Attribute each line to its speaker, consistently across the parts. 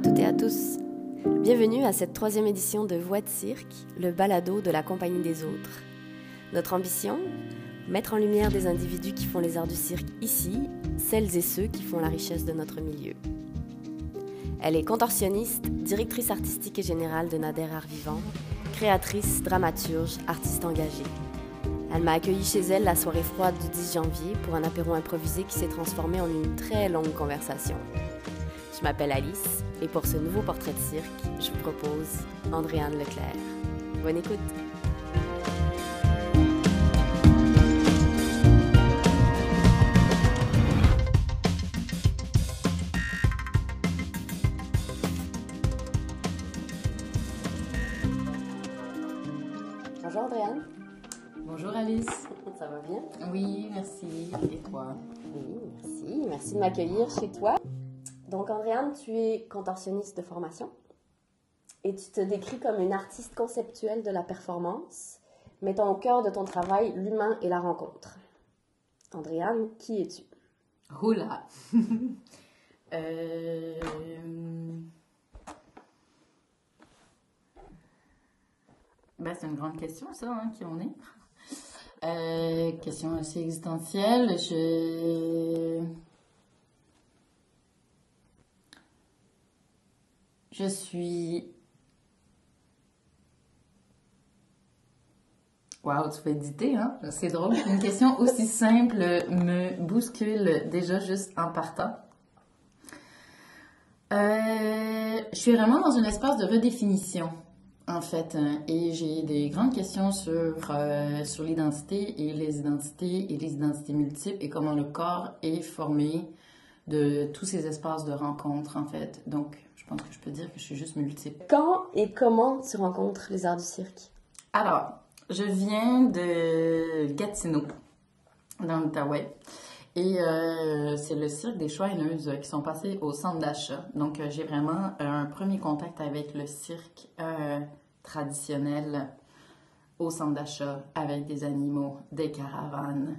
Speaker 1: à toutes et à tous. Bienvenue à cette troisième édition de Voix de cirque, le balado de la compagnie des autres. Notre ambition Mettre en lumière des individus qui font les arts du cirque ici, celles et ceux qui font la richesse de notre milieu. Elle est contorsionniste, directrice artistique et générale de Nader Art Vivant, créatrice, dramaturge, artiste engagée. Elle m'a accueilli chez elle la soirée froide du 10 janvier pour un apéro improvisé qui s'est transformé en une très longue conversation. Je m'appelle Alice et pour ce nouveau portrait de cirque, je vous propose Andréane Leclerc. Bonne écoute! Bonjour Andréane.
Speaker 2: Bonjour Alice.
Speaker 1: Ça va bien?
Speaker 2: Oui, merci. Et toi?
Speaker 1: Oui, merci. Merci de m'accueillir chez toi. Donc Andréane, tu es contorsionniste de formation et tu te décris comme une artiste conceptuelle de la performance, mettant au cœur de ton travail l'humain et la rencontre. Andréane, qui es-tu?
Speaker 2: Oula! euh... Ben, c'est une grande question, ça, hein, qui on est. Euh, question assez existentielle. Je... Je suis... Wow, tu peux éditer, hein? C'est drôle. Une question aussi simple me bouscule déjà juste en partant. Euh, je suis vraiment dans un espace de redéfinition en fait. hein, Et j'ai des grandes questions sur, euh, sur l'identité et les identités et les identités multiples et comment le corps est formé de tous ces espaces de rencontre, en fait. Donc, pense que je peux dire que je suis juste multiple.
Speaker 1: Quand et comment tu rencontres les arts du cirque?
Speaker 2: Alors, je viens de Gatineau, dans l'Outaouais. Et euh, c'est le cirque des Chouineuses qui sont passés au centre d'achat. Donc, euh, j'ai vraiment un premier contact avec le cirque euh, traditionnel au centre d'achat avec des animaux, des caravanes.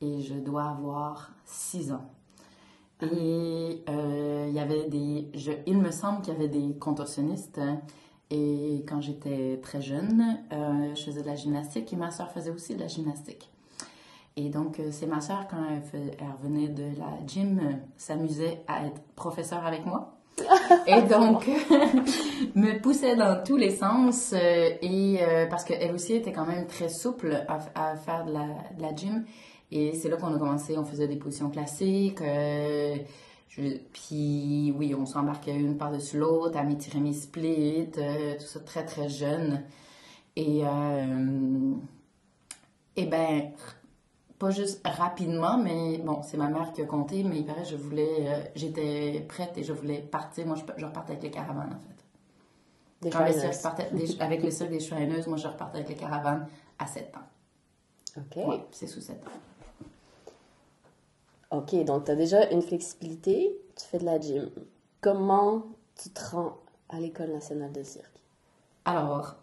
Speaker 2: Et je dois avoir six ans. Et euh, il y avait des. je- il me semble qu'il y avait des contorsionnistes. hein. Et quand j'étais très jeune, euh, je faisais de la gymnastique et ma soeur faisait aussi de la gymnastique. Et donc, euh, c'est ma soeur, quand elle, fait- elle revenait de la gym, euh, s'amusait à être professeure avec moi. Et donc, me poussait dans tous les sens. euh, et euh, parce qu'elle aussi était quand même très souple à, à faire de la, de la gym. Et c'est là qu'on a commencé, on faisait des positions classiques. euh, je- puis oui, on s'embarquait une par-dessus l'autre, à mes splits, euh, tout ça très très jeune. Et, euh, et ben, pas juste rapidement, mais bon, c'est ma mère qui a compté, mais il paraît que je voulais, euh, j'étais prête et je voulais partir. Moi, je, je repartais avec les caravanes, en fait.
Speaker 1: Des
Speaker 2: Quand le
Speaker 1: Chouineuses.
Speaker 2: cirque partait, des- avec le cirque des Chouineuses, moi, je repartais avec les caravanes à 7 ans.
Speaker 1: Ok.
Speaker 2: Oui, c'est sous 7 ans.
Speaker 1: Ok, donc tu as déjà une flexibilité, tu fais de la gym. Comment tu te rends à l'École nationale de cirque?
Speaker 2: Alors,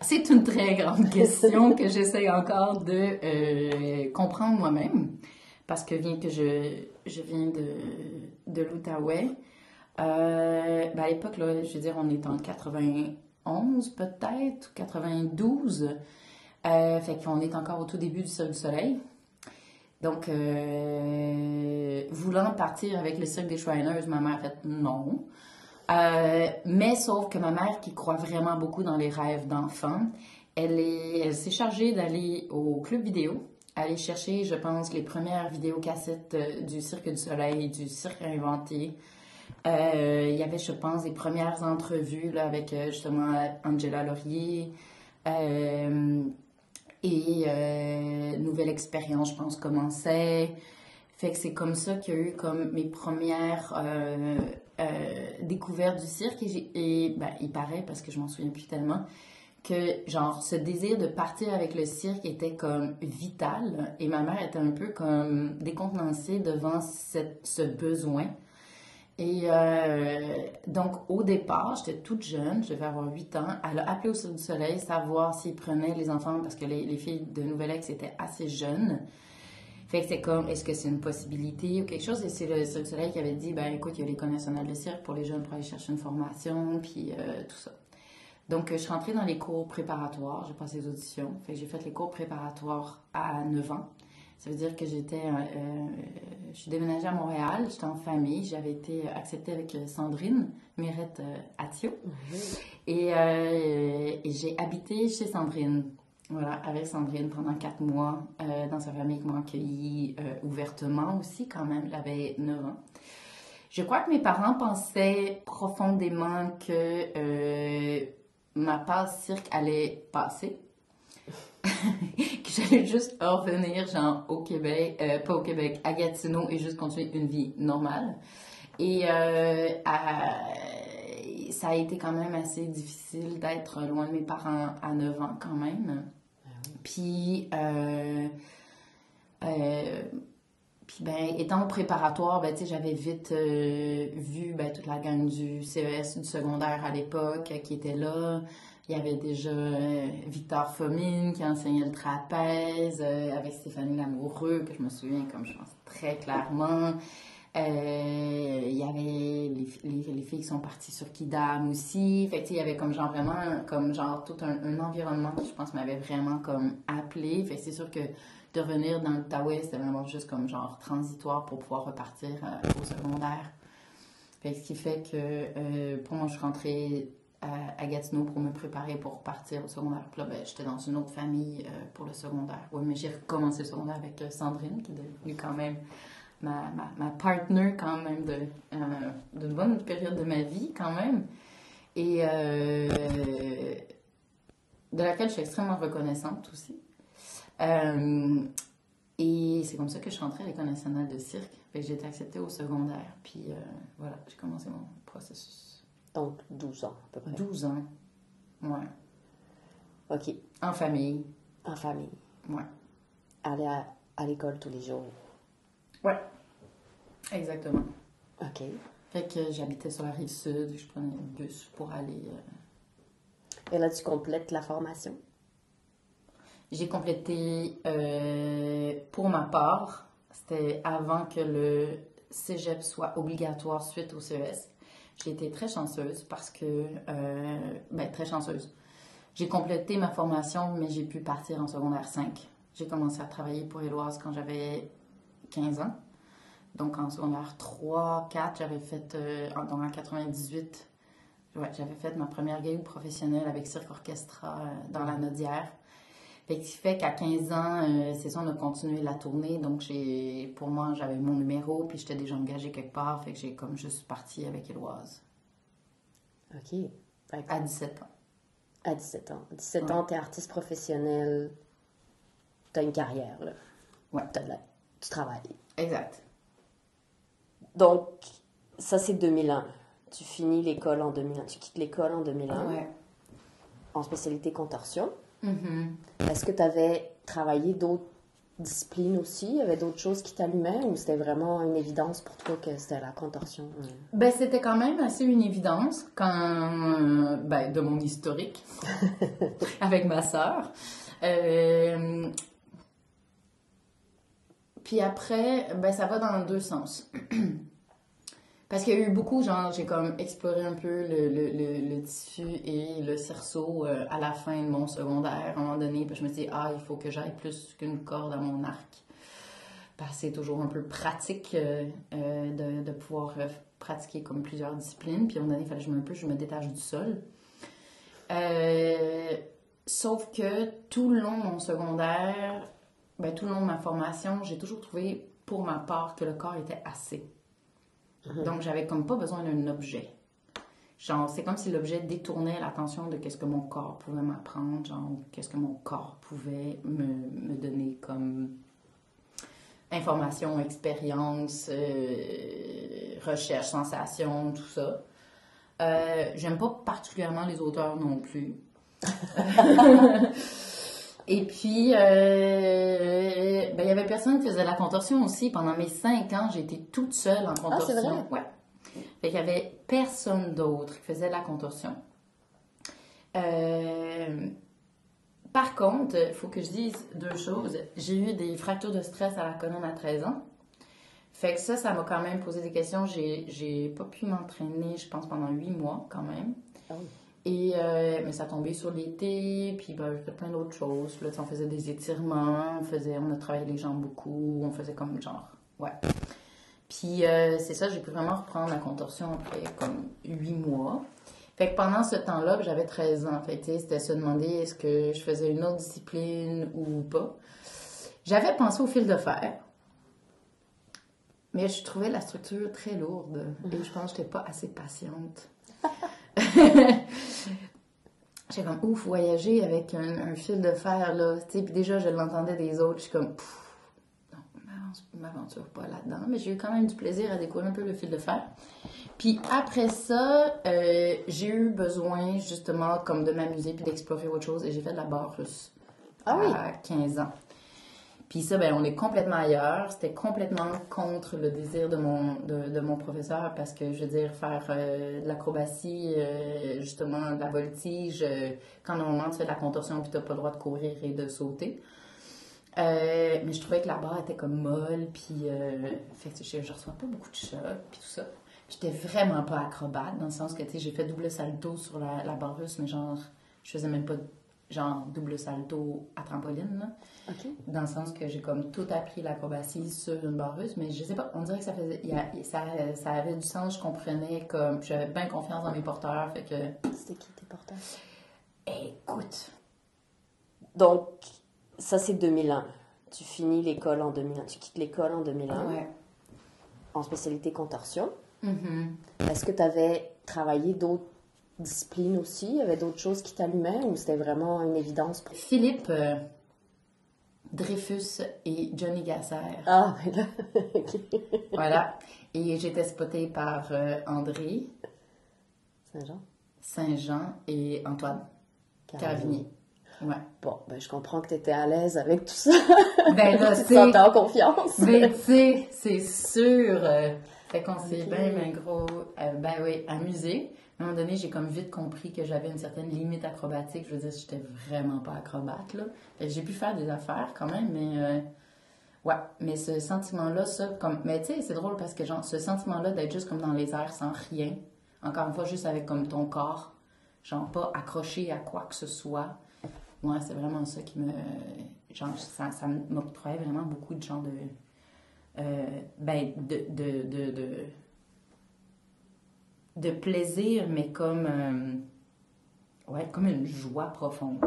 Speaker 2: c'est une très grande question que j'essaie encore de euh, comprendre moi-même, parce que bien que je, je viens de, de l'Outaouais, euh, ben à l'époque, là, je veux dire, on est en 91 peut-être, ou 92, euh, fait qu'on est encore au tout début du Cirque du Soleil. Donc, euh, voulant partir avec le Cirque des Chouineuses, ma mère a fait non. Euh, mais sauf que ma mère, qui croit vraiment beaucoup dans les rêves d'enfants, elle est, elle s'est chargée d'aller au club vidéo, aller chercher, je pense, les premières vidéocassettes euh, du Cirque du Soleil, du Cirque Inventé. Il y avait, je pense, des premières entrevues là, avec justement Angela Laurier. Et euh, Nouvelle Expérience, je pense, commençait. Fait que c'est comme ça qu'il y a eu comme mes premières euh, euh, découvertes du cirque. Et, et ben, il paraît, parce que je m'en souviens plus tellement, que genre ce désir de partir avec le cirque était comme vital. Et ma mère était un peu comme décontenancée devant cette, ce besoin. Et euh, donc, au départ, j'étais toute jeune, je devais avoir 8 ans. Elle a appelé au Cirque du Soleil, savoir s'ils prenaient les enfants, parce que les, les filles de Nouvelle-Ex étaient assez jeunes. Fait que c'est comme, est-ce que c'est une possibilité ou quelque chose? Et c'est le Cirque du Soleil qui avait dit, ben écoute, il y a l'École nationale de cirque pour les jeunes pour aller chercher une formation, puis euh, tout ça. Donc, je suis rentrée dans les cours préparatoires, j'ai passé les auditions. Fait que j'ai fait les cours préparatoires à 9 ans. Ça veut dire que j'étais, euh, euh, je suis déménagée à Montréal, j'étais en famille, j'avais été acceptée avec Sandrine Mirette euh, Atio. Et, euh, et j'ai habité chez Sandrine, voilà, avec Sandrine pendant quatre mois euh, dans sa famille qui m'a accueillie ouvertement aussi quand même, j'avais 9 ans. Je crois que mes parents pensaient profondément que ma passe cirque allait passer. que j'allais juste revenir, genre, au Québec, euh, pas au Québec, à Gatineau et juste continuer une vie normale. Et euh, à- ça a été quand même assez difficile d'être loin de mes parents à 9 ans quand même. Puis, euh, euh, puis ben, étant au préparatoire, ben, j'avais vite euh, vu ben, toute la gang du CES, du secondaire à l'époque, qui était là. Il y avait déjà euh, Victor Fomine qui enseignait le trapèze, euh, avec Stéphanie Lamoureux, que je me souviens comme je pense très clairement. Euh, il y avait les, les, les filles qui sont parties sur Kidam aussi. Fait il y avait comme genre vraiment, comme genre tout un, environnement qui, je pense, m'avait vraiment comme appelé. Fait c'est sûr que de revenir dans l'Outaouais, c'était vraiment juste comme genre transitoire pour pouvoir repartir au secondaire. Fait ce qui fait que pour moi, je suis rentrée à, Gatineau pour me préparer pour partir au secondaire. Puis là, ben, j'étais dans une autre famille euh, pour le secondaire. Oui, mais j'ai recommencé le secondaire avec euh, Sandrine, qui est devenue quand même ma, ma, ma partner quand même euh, d'une bonne période de ma vie quand même. Et de laquelle je suis extrêmement reconnaissante aussi. Et c'est comme ça que je suis rentrée à l'École nationale de cirque. J'ai été acceptée au secondaire. Puis voilà, j'ai commencé mon processus.
Speaker 1: Donc 12 ans à peu près.
Speaker 2: 12 ans. Ouais.
Speaker 1: OK.
Speaker 2: En famille.
Speaker 1: En famille.
Speaker 2: Ouais.
Speaker 1: Aller à, à l'école tous les jours.
Speaker 2: Ouais. Exactement.
Speaker 1: OK.
Speaker 2: Fait que j'habitais sur la rive sud. Je prenais le bus pour aller. euh,
Speaker 1: Et là, tu complètes la formation?
Speaker 2: J'ai complété euh, pour ma part, c'était avant que le cégep soit obligatoire suite au CES. J'ai été très chanceuse parce que, euh, ben, très chanceuse. J'ai complété ma formation, mais j'ai pu partir en secondaire 5. J'ai commencé à travailler pour Éloise quand j'avais 15 ans. Donc en secondaire 3, 4, j'avais fait, euh, en, donc en 98, ouais, j'avais fait ma première gig professionnelle avec Cirque Orchestra euh, dans la Nodière. Fait que fait qu'à 15 ans, euh, c'est ça, on a continué la tournée. Donc, j'ai, pour moi, j'avais mon numéro, puis j'étais déjà engagée quelque part. Fait que j'ai comme juste parti avec Éloise
Speaker 1: OK.
Speaker 2: À 17 ans.
Speaker 1: à 17 ans. À 17
Speaker 2: Ouais.
Speaker 1: ans, tu es artiste professionnel. Tu as une carrière, là.
Speaker 2: Ouais.
Speaker 1: T'as de la- Tu travailles.
Speaker 2: Exact.
Speaker 1: Donc, ça, c'est 2001. Tu finis l'école en 2001. Tu quittes l'école en 2001
Speaker 2: Ouais.
Speaker 1: en spécialité contorsion.
Speaker 2: Mhm.
Speaker 1: Est-ce que tu avais travaillé d'autres disciplines aussi? Il y avait d'autres choses qui t'allumaient ou c'était vraiment une évidence pour toi que c'était la contorsion?
Speaker 2: Ben, c'était quand même assez une évidence quand, euh, ben, de mon historique avec ma sœur. Euh, puis après, ben, ça va dans deux sens. Parce qu'il y a eu beaucoup, genre, j'ai comme exploré un peu le, le, tissu et le cerceau euh, à la fin de mon secondaire. À un moment donné, puis je me suis dit, ah, il faut que j'aille plus qu'une corde à mon arc. Parce que c'est toujours un peu pratique euh, euh, de, pouvoir pratiquer comme plusieurs disciplines. Puis à un moment donné, il fallait que je me, je me détache du sol. Sauf que tout le long de mon secondaire, ben, tout le long de ma formation, j'ai toujours trouvé, pour ma part, que le corps était assez. Donc, j'avais comme pas besoin d'un objet. Genre, c'est comme si l'objet détournait l'attention de qu'est-ce que mon corps pouvait m'apprendre, genre, qu'est-ce que mon corps pouvait me, me donner comme information, expérience, euh, recherche, sensation, tout ça. Euh, J'aime pas particulièrement les auteurs non plus. Et puis, euh, ben, il y avait personne qui faisait la contorsion aussi. Pendant mes cinq ans, été toute seule en contorsion.
Speaker 1: c'est vrai?
Speaker 2: Ouais. Fait qu'il y avait personne d'autre qui faisait la contorsion. Euh, Par contre, il faut que je dise deux choses. J'ai eu des fractures de stress à la colonne à 13 ans. Fait que ça, ça m'a quand même posé des questions. J'ai, j'ai pas pu m'entraîner, je pense, pendant huit mois quand même.
Speaker 1: Ah
Speaker 2: Et, euh, mais ça tombait sur l'été, puis ben, fait plein d'autres choses. Là, on faisait des étirements, on, faisait, on a travaillé les jambes beaucoup, on faisait comme genre, ouais. Puis euh, c'est ça, j'ai pu vraiment reprendre la contorsion après comme huit mois. Fait que pendant ce temps-là, ben, j'avais 13 ans. Fait c'était se demander est-ce que je faisais une autre discipline ou pas. J'avais pensé au fil de fer. Mais je trouvais la structure très lourde et je pense que j'étais pas assez patiente. J'étais comme, ouf, voyager avec un, un fil de fer, là. Puis déjà, je l'entendais des autres. Je suis comme, Pff, non, je m'aventure pas là-dedans. Mais j'ai eu quand même du plaisir à découvrir un peu le fil de fer. Puis après ça, euh, j'ai eu besoin, justement, comme de m'amuser puis d'explorer autre chose. Et j'ai fait de la barre russe
Speaker 1: Ah oui.
Speaker 2: à 15 ans. Puis ça, ben, on est complètement ailleurs. C'était complètement contre le désir de mon, de, mon professeur parce que, je veux dire, faire euh, de l'acrobatie, euh, justement, de la voltige, euh, quand normalement tu fais de la contorsion puis t'as pas le droit de courir et de sauter. Euh, mais je trouvais que la barre était comme molle, puis fait que je, je reçois pas beaucoup de chocs, puis tout ça. J'étais vraiment pas acrobate, dans le sens que, tu sais, j'ai fait double salto sur la, la barre russe, mais genre, je faisais même pas, genre, double salto à trampoline, là.
Speaker 1: OK.
Speaker 2: Dans le sens que j'ai comme tout appris l'acrobatie sur une barre russe, mais je sais pas, on dirait que ça faisait, il y a- ça, ça avait du sens, je comprenais comme, j'avais bien confiance dans mes porteurs, fait que,
Speaker 1: C'était qui tes porteurs?
Speaker 2: écoute,
Speaker 1: Donc, ça, c'est 2001. Tu finis l'école en 2001. Tu quittes l'école en 2001
Speaker 2: ouais.
Speaker 1: en spécialité contorsion.
Speaker 2: Mhm.
Speaker 1: Est-ce que tu avais travaillé d'autres disciplines aussi? Il y avait d'autres choses qui t'allumaient ou c'était vraiment une évidence pour
Speaker 2: Philippe euh, Dreyfus et Johnny Gasser.
Speaker 1: Ah, mais là, ok.
Speaker 2: Voilà. Et j'étais spotée par euh, André
Speaker 1: Saint-Jean?
Speaker 2: Saint-Jean et Antoine Caravigny. Ouais.
Speaker 1: Bon, ben, je comprends que tu étais à l'aise avec tout ça.
Speaker 2: Ben là,
Speaker 1: tu te sentais en confiance.
Speaker 2: Mais tu sais, c'est sûr. euh, fait qu'on s'est
Speaker 1: Ok.
Speaker 2: bien, bien gros, euh, ben oui, amusé. Un moment donné, j'ai comme vite compris que j'avais une certaine limite acrobatique. Je veux dire, j'étais vraiment pas acrobate, là. J'ai pu faire des affaires quand même, mais. euh, ouais, mais ce sentiment-là, ça, comme. Mais tu sais, c'est drôle parce que, genre, ce sentiment-là d'être juste comme dans les airs sans rien, encore une fois, juste avec comme ton corps, genre pas accroché à quoi que ce soit. Moi, c'est vraiment ça qui me. Genre, ça, ça m'octroyait vraiment beaucoup de genre de. euh, ben, de, de, de de plaisir, mais comme. euh, ouais, comme une joie profonde.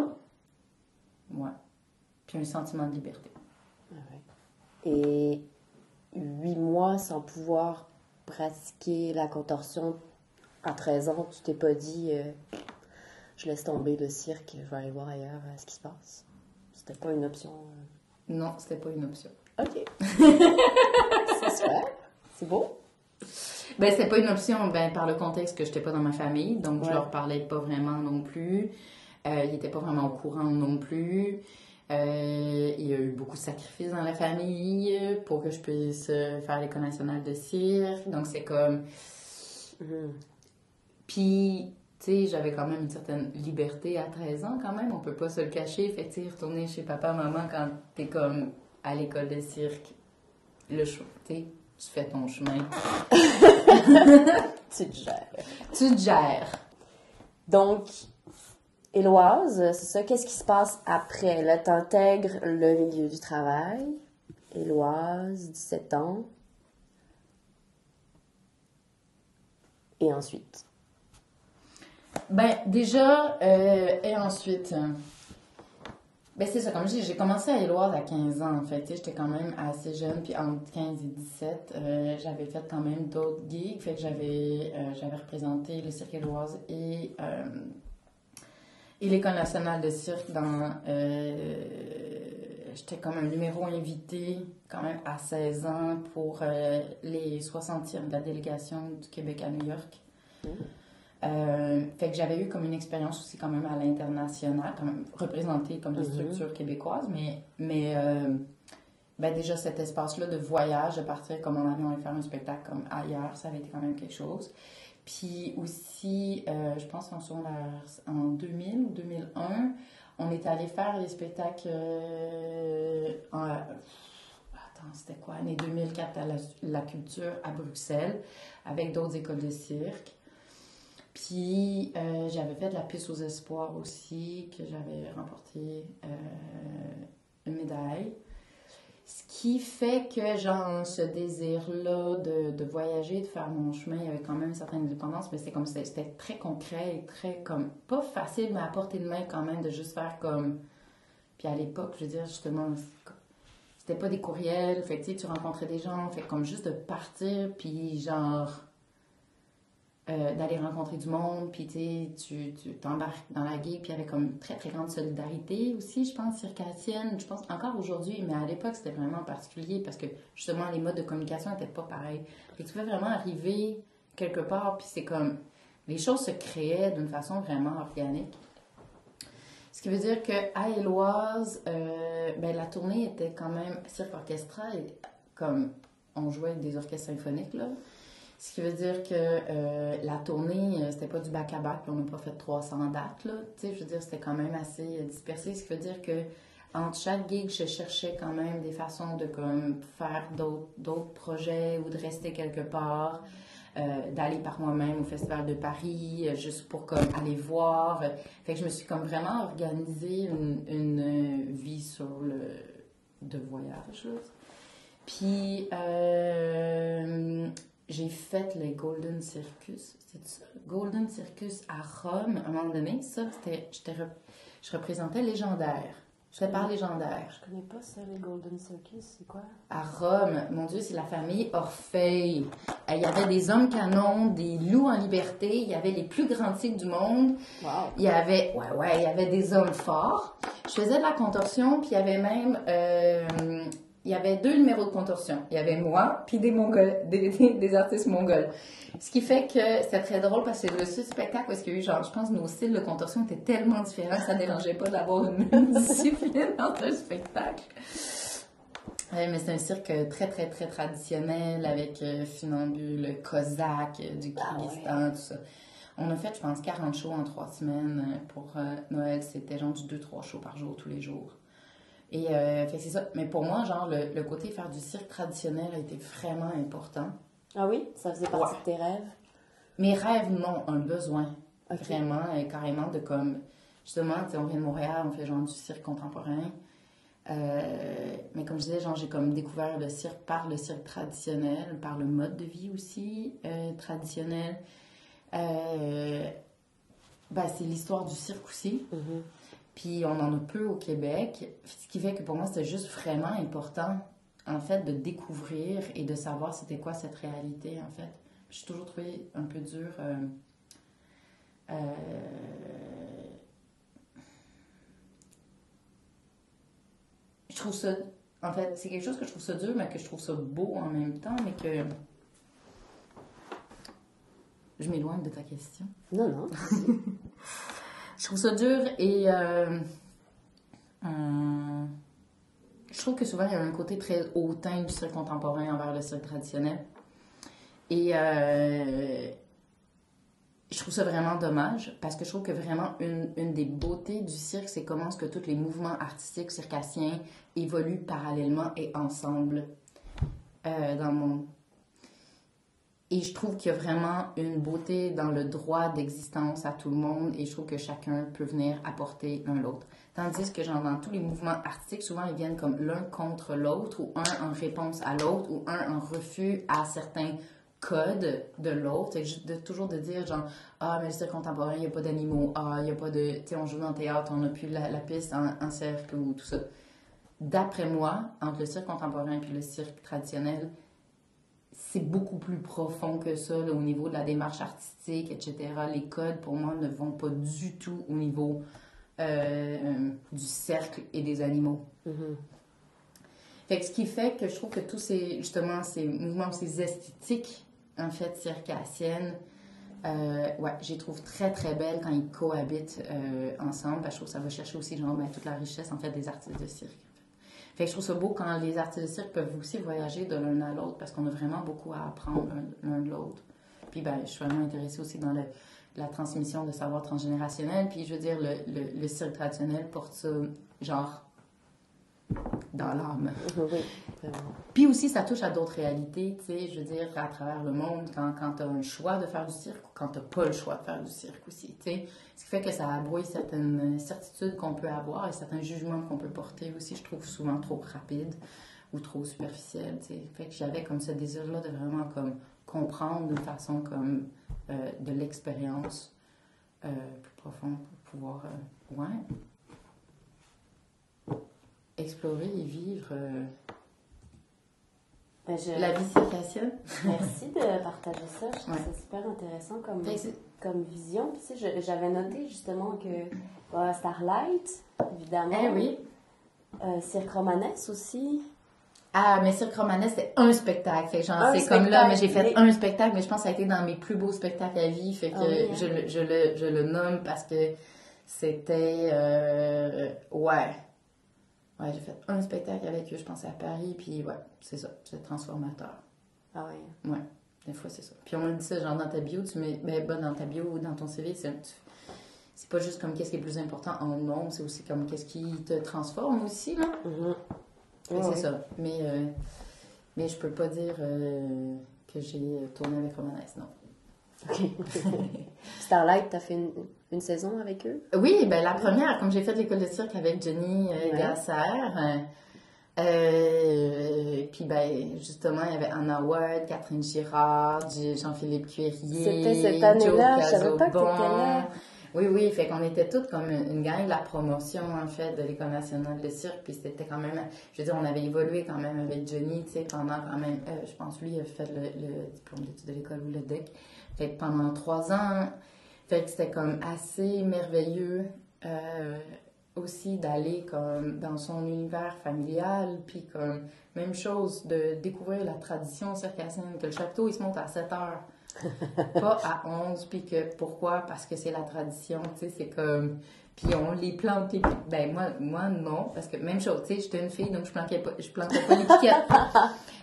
Speaker 2: Ouais. Puis un sentiment de liberté.
Speaker 1: Et huit mois sans pouvoir pratiquer la contorsion à 13 ans, tu t'es pas dit euh, je laisse tomber le cirque, je vais aller voir ailleurs euh, ce qui se passe? C'était pas une option. euh?
Speaker 2: Non, c'était pas une option.
Speaker 1: Ok. C'est super. C'est beau.
Speaker 2: Ben, c'était pas une option, ben, par le contexte que j'étais pas dans ma famille, donc je leur parlais pas vraiment non plus. Euh, ils étaient pas vraiment au courant non plus. Euh, il y a eu beaucoup de sacrifices dans la famille pour que je puisse euh, faire l'école nationale de cirque. Donc, c'est comme.
Speaker 1: Mhm.
Speaker 2: Puis, tu sais, j'avais quand même une certaine liberté à 13 ans, quand même. On peut pas se le cacher. Fait que, retourner chez papa, maman, quand t'es comme à l'école de cirque, le choix, tu sais, tu fais ton chemin.
Speaker 1: Tu te gères.
Speaker 2: Tu te gères.
Speaker 1: Donc, Éloise, c'est ça. Qu'est-ce qui se passe après? Là, t'intègres le milieu du travail. Éloise, 17 ans. Et ensuite?
Speaker 2: Ben, déjà, euh, et ensuite, euh, ben c'est ça, comme je dis, j'ai commencé à Éloise à 15 ans, en fait, j'étais quand même assez jeune, puis entre 15 et 17, euh, j'avais fait quand même d'autres gigs, fait que j'avais euh, représenté le cirque Éloise et, euh, et l'École nationale de cirque dans... j'étais comme un numéro invité, quand même, à 16 ans, pour les 60e de la délégation du Québec à New York. Euh, fait que j'avais eu comme une expérience aussi quand même à l'international, quand même représentée comme des
Speaker 1: Mhm.
Speaker 2: structures québécoises, mais, mais euh, ben déjà cet espace-là de voyage, de partir comme en avion et faire un spectacle comme ailleurs, ça avait été quand même quelque chose. Puis aussi, euh, je pense en, en 2000 ou 2001, On est allé faire les spectacles en, attends, c'était quoi, année 2004 à la, la culture à Bruxelles, avec d'autres écoles de cirque. Puis euh, j'avais fait de la piste aux espoirs aussi, que j'avais remporté euh, une médaille. Ce qui fait que, genre, ce désir-là de, de, voyager, de faire mon chemin, il y avait quand même une certaine indépendance, mais c'est comme c'était très concret et très, comme, pas facile, mais à portée de main quand même, de juste faire comme. Puis à l'époque, je veux dire, justement, c'était pas des courriels, fait que tu rencontrais des gens, fait comme juste de partir, puis genre euh, d'aller rencontrer du monde, puis tu t'embarques dans la gig, puis il y avait comme très très grande solidarité aussi, je pense, circassienne, je pense encore aujourd'hui, mais à l'époque c'était vraiment particulier parce que justement les modes de communication n'étaient pas pareils. Et tu pouvais vraiment arriver quelque part, puis c'est comme les choses se créaient d'une façon vraiment organique. Ce qui veut dire qu'à Éloise, euh, ben, la tournée était quand même cirque orchestral, comme on jouait des orchestres symphoniques, là. Ce qui veut dire que euh, la tournée, euh, c'était pas du back-à-back, on n'a pas fait 300 dates, là. Je veux dire, c'était quand même assez euh, dispersé. Ce qui veut dire que entre chaque gig, je cherchais quand même des façons de comme faire d'autres projets ou de rester quelque part. d'aller par moi-même au Festival de Paris, juste pour comme aller voir. Fait que je me suis comme vraiment organisé une, vie sur le de voyage. Puis j'ai fait les Golden Circus. Golden Circus à Rome, à un moment donné. Ça, c'était, je représentais légendaire. Je fais par légendaire.
Speaker 1: Je connais pas ça, les Golden Circus, c'est quoi?
Speaker 2: À Rome, mon Dieu, c'est la famille Orphée. Il y avait des hommes canons, des loups en liberté, il y avait les plus grands tigres du monde.
Speaker 1: Wow.
Speaker 2: Il y avait, ouais, ouais, il y avait des hommes forts. Je faisais de la contorsion, puis il y avait même euh, il y avait deux numéros de contorsion. Il y avait moi, puis des Mongols, des, des, artistes mongols. Ce qui fait que c'était très drôle parce que le spectacle, parce qu'il y a eu, genre, je pense, nos styles de contorsion étaient tellement différents, ça dérangeait pas d'avoir une, discipline dans un spectacle. mais c'est un cirque très, très, très traditionnel avec euh, funambule, cosaque, du ah Kyrgyzstan, tout ça. On a fait, je pense, 40 shows en trois semaines. Pour euh, Noël, c'était genre du 2-3 shows par jour, tous les jours. Et euh, c'est ça. Mais pour moi, genre, le, côté faire du cirque traditionnel a été vraiment important.
Speaker 1: Ah oui? Ça faisait partie de tes rêves?
Speaker 2: Mes rêves, non. Un besoin. Vraiment, et carrément, de comme. Justement, tu sais, on vient de Montréal, on fait genre du cirque contemporain. Euh, mais comme je disais, genre, j'ai comme découvert le cirque par le cirque traditionnel, par le mode de vie aussi euh, traditionnel. Euh, ben, c'est l'histoire du cirque aussi. Mm-hmm. Puis on en a peu au Québec, ce qui fait que pour moi, c'était juste vraiment important, en fait, de découvrir et de savoir c'était quoi cette réalité, en fait. J'ai toujours trouvé un peu dur. Euh, euh, je trouve ça. En fait, c'est quelque chose que je trouve ça dur, mais que je trouve ça beau en même temps, mais que. Je m'éloigne de ta question.
Speaker 1: Non, non.
Speaker 2: Je trouve ça dur et euh, euh, je trouve que souvent il y a un côté très hautain du cirque contemporain envers le cirque traditionnel. Et euh, je trouve ça vraiment dommage parce que je trouve que vraiment une, une des beautés du cirque, c'est comment ce que tous les mouvements artistiques circassiens évoluent parallèlement et ensemble dans le monde. Et je trouve qu'il y a vraiment une beauté dans le droit d'existence à tout le monde et je trouve que chacun peut venir apporter l'un l'autre. Tandis que genre dans tous les mouvements artistiques, souvent ils viennent comme l'un contre l'autre ou un en réponse à l'autre ou un en refus à certains codes de l'autre. De toujours de dire genre ah mais le cirque contemporain il n'y a pas d'animaux, ah il n'y a pas de tu sais on joue dans le théâtre, on n'a plus la, piste en, cercle ou tout ça. D'après moi, entre le cirque contemporain et le cirque traditionnel, c'est beaucoup plus profond que ça au niveau de la démarche artistique, etc. Les codes, pour moi, ne vont pas du tout au niveau euh, du cercle et des animaux. Mm-hmm. Fait que ce qui fait que je trouve que tous ces, justement, ces mouvements, ces esthétiques, en fait, circassiennes, euh, ouais, je les trouve très, très belles quand ils cohabitent euh, ensemble. je trouve que ça va chercher aussi, genre, ben, toute la richesse, en fait, des artistes de cirque. Fait que je trouve ça beau quand les artistes de cirque peuvent aussi voyager de l'un à l'autre parce qu'on a vraiment beaucoup à apprendre l'un de l'autre. Puis ben, je suis vraiment intéressée aussi dans la transmission de savoir transgénérationnel. Puis, je veux dire, le, le, le cirque traditionnel porte ça, genre, dans l'âme.
Speaker 1: Oui,
Speaker 2: Puis aussi, ça touche à d'autres réalités, tu sais, je veux dire, à travers le monde, quand, quand tu as un choix de faire du cirque ou quand tu n'as pas le choix de faire du cirque aussi, tu sais. Ce qui fait que ça abrouille certaines certitudes qu'on peut avoir et certains jugements qu'on peut porter aussi, je trouve souvent trop rapides ou trop superficiels, tu sais. Fait que j'avais comme ce désir-là de vraiment comme comprendre d'une façon comme euh, de l'expérience euh, plus profonde pour pouvoir, euh, ouais, explorer et vivre euh,
Speaker 1: Ben, je-
Speaker 2: la vie circassienne.
Speaker 1: Merci de partager ça. Je trouve
Speaker 2: Ouais.
Speaker 1: ça super intéressant comme,
Speaker 2: que
Speaker 1: comme vision. Puis, tu sais, j'avais noté justement que euh, Starlight, évidemment.
Speaker 2: Eh oui.
Speaker 1: Euh, Cirque Romanesque aussi.
Speaker 2: Ah, mais Cirque Romanesque, c'était un spectacle. Fait que genre, c'est comme là, mais j'ai fait
Speaker 1: mais-
Speaker 2: un spectacle, mais je pense que ça a été dans mes plus beaux spectacles à vie. Fait que
Speaker 1: Ah oui, hein?
Speaker 2: je, le, je, le, je le nomme parce que c'était. euh, ouais. Ouais, j'ai fait un spectacle avec eux, je pense, à Paris. Puis ouais, c'est ça. C'est transformateur.
Speaker 1: Ah oui.
Speaker 2: Ouais, des fois, c'est ça. Puis on m'a dit ça, genre dans ta bio, tu mets. Ben, ben, dans ta bio ou dans ton CV, c'est. C'est pas juste comme qu'est-ce qui est plus important en monde, c'est aussi comme qu'est-ce qui te transforme aussi, là.
Speaker 1: Ouais,
Speaker 2: c'est ça. Mais, euh, mais je peux pas dire euh, que j'ai tourné avec Romanesque, non.
Speaker 1: Starlight, t'as fait une, une saison avec eux?
Speaker 2: Oui, ben la première, comme j'ai fait l'école de cirque avec Jenny euh,
Speaker 1: Ouais.
Speaker 2: Gasser, euh, euh, puis ben justement, il y avait Anna Ward, Catherine Girard, Jean-Philippe Cuérier,
Speaker 1: C'était cette année-là, je savais pas que
Speaker 2: Cazobon.
Speaker 1: t'étais là.
Speaker 2: Oui, oui, fait qu'on était toutes comme une une gang de la promotion, en fait, de l'École nationale de cirque, puis c'était quand même, je veux dire, on avait évolué quand même avec Johnny, tu sais, pendant quand même, euh, je pense, lui, il a fait le, le diplôme d'études de l'école ou le DEC, fait que pendant trois ans, fait que c'était comme assez merveilleux euh, aussi d'aller comme dans son univers familial, puis comme, même chose, de découvrir la tradition circassienne, que le chapiteau, il se monte à 7 heures pas à 11, puis que pourquoi? Parce que c'est la tradition, tu sais, c'est comme. Puis on les plante, les... ben moi, moi non, parce que même chose, tu sais, j'étais une fille, donc je planquais pas, je plantais pas les piquettes.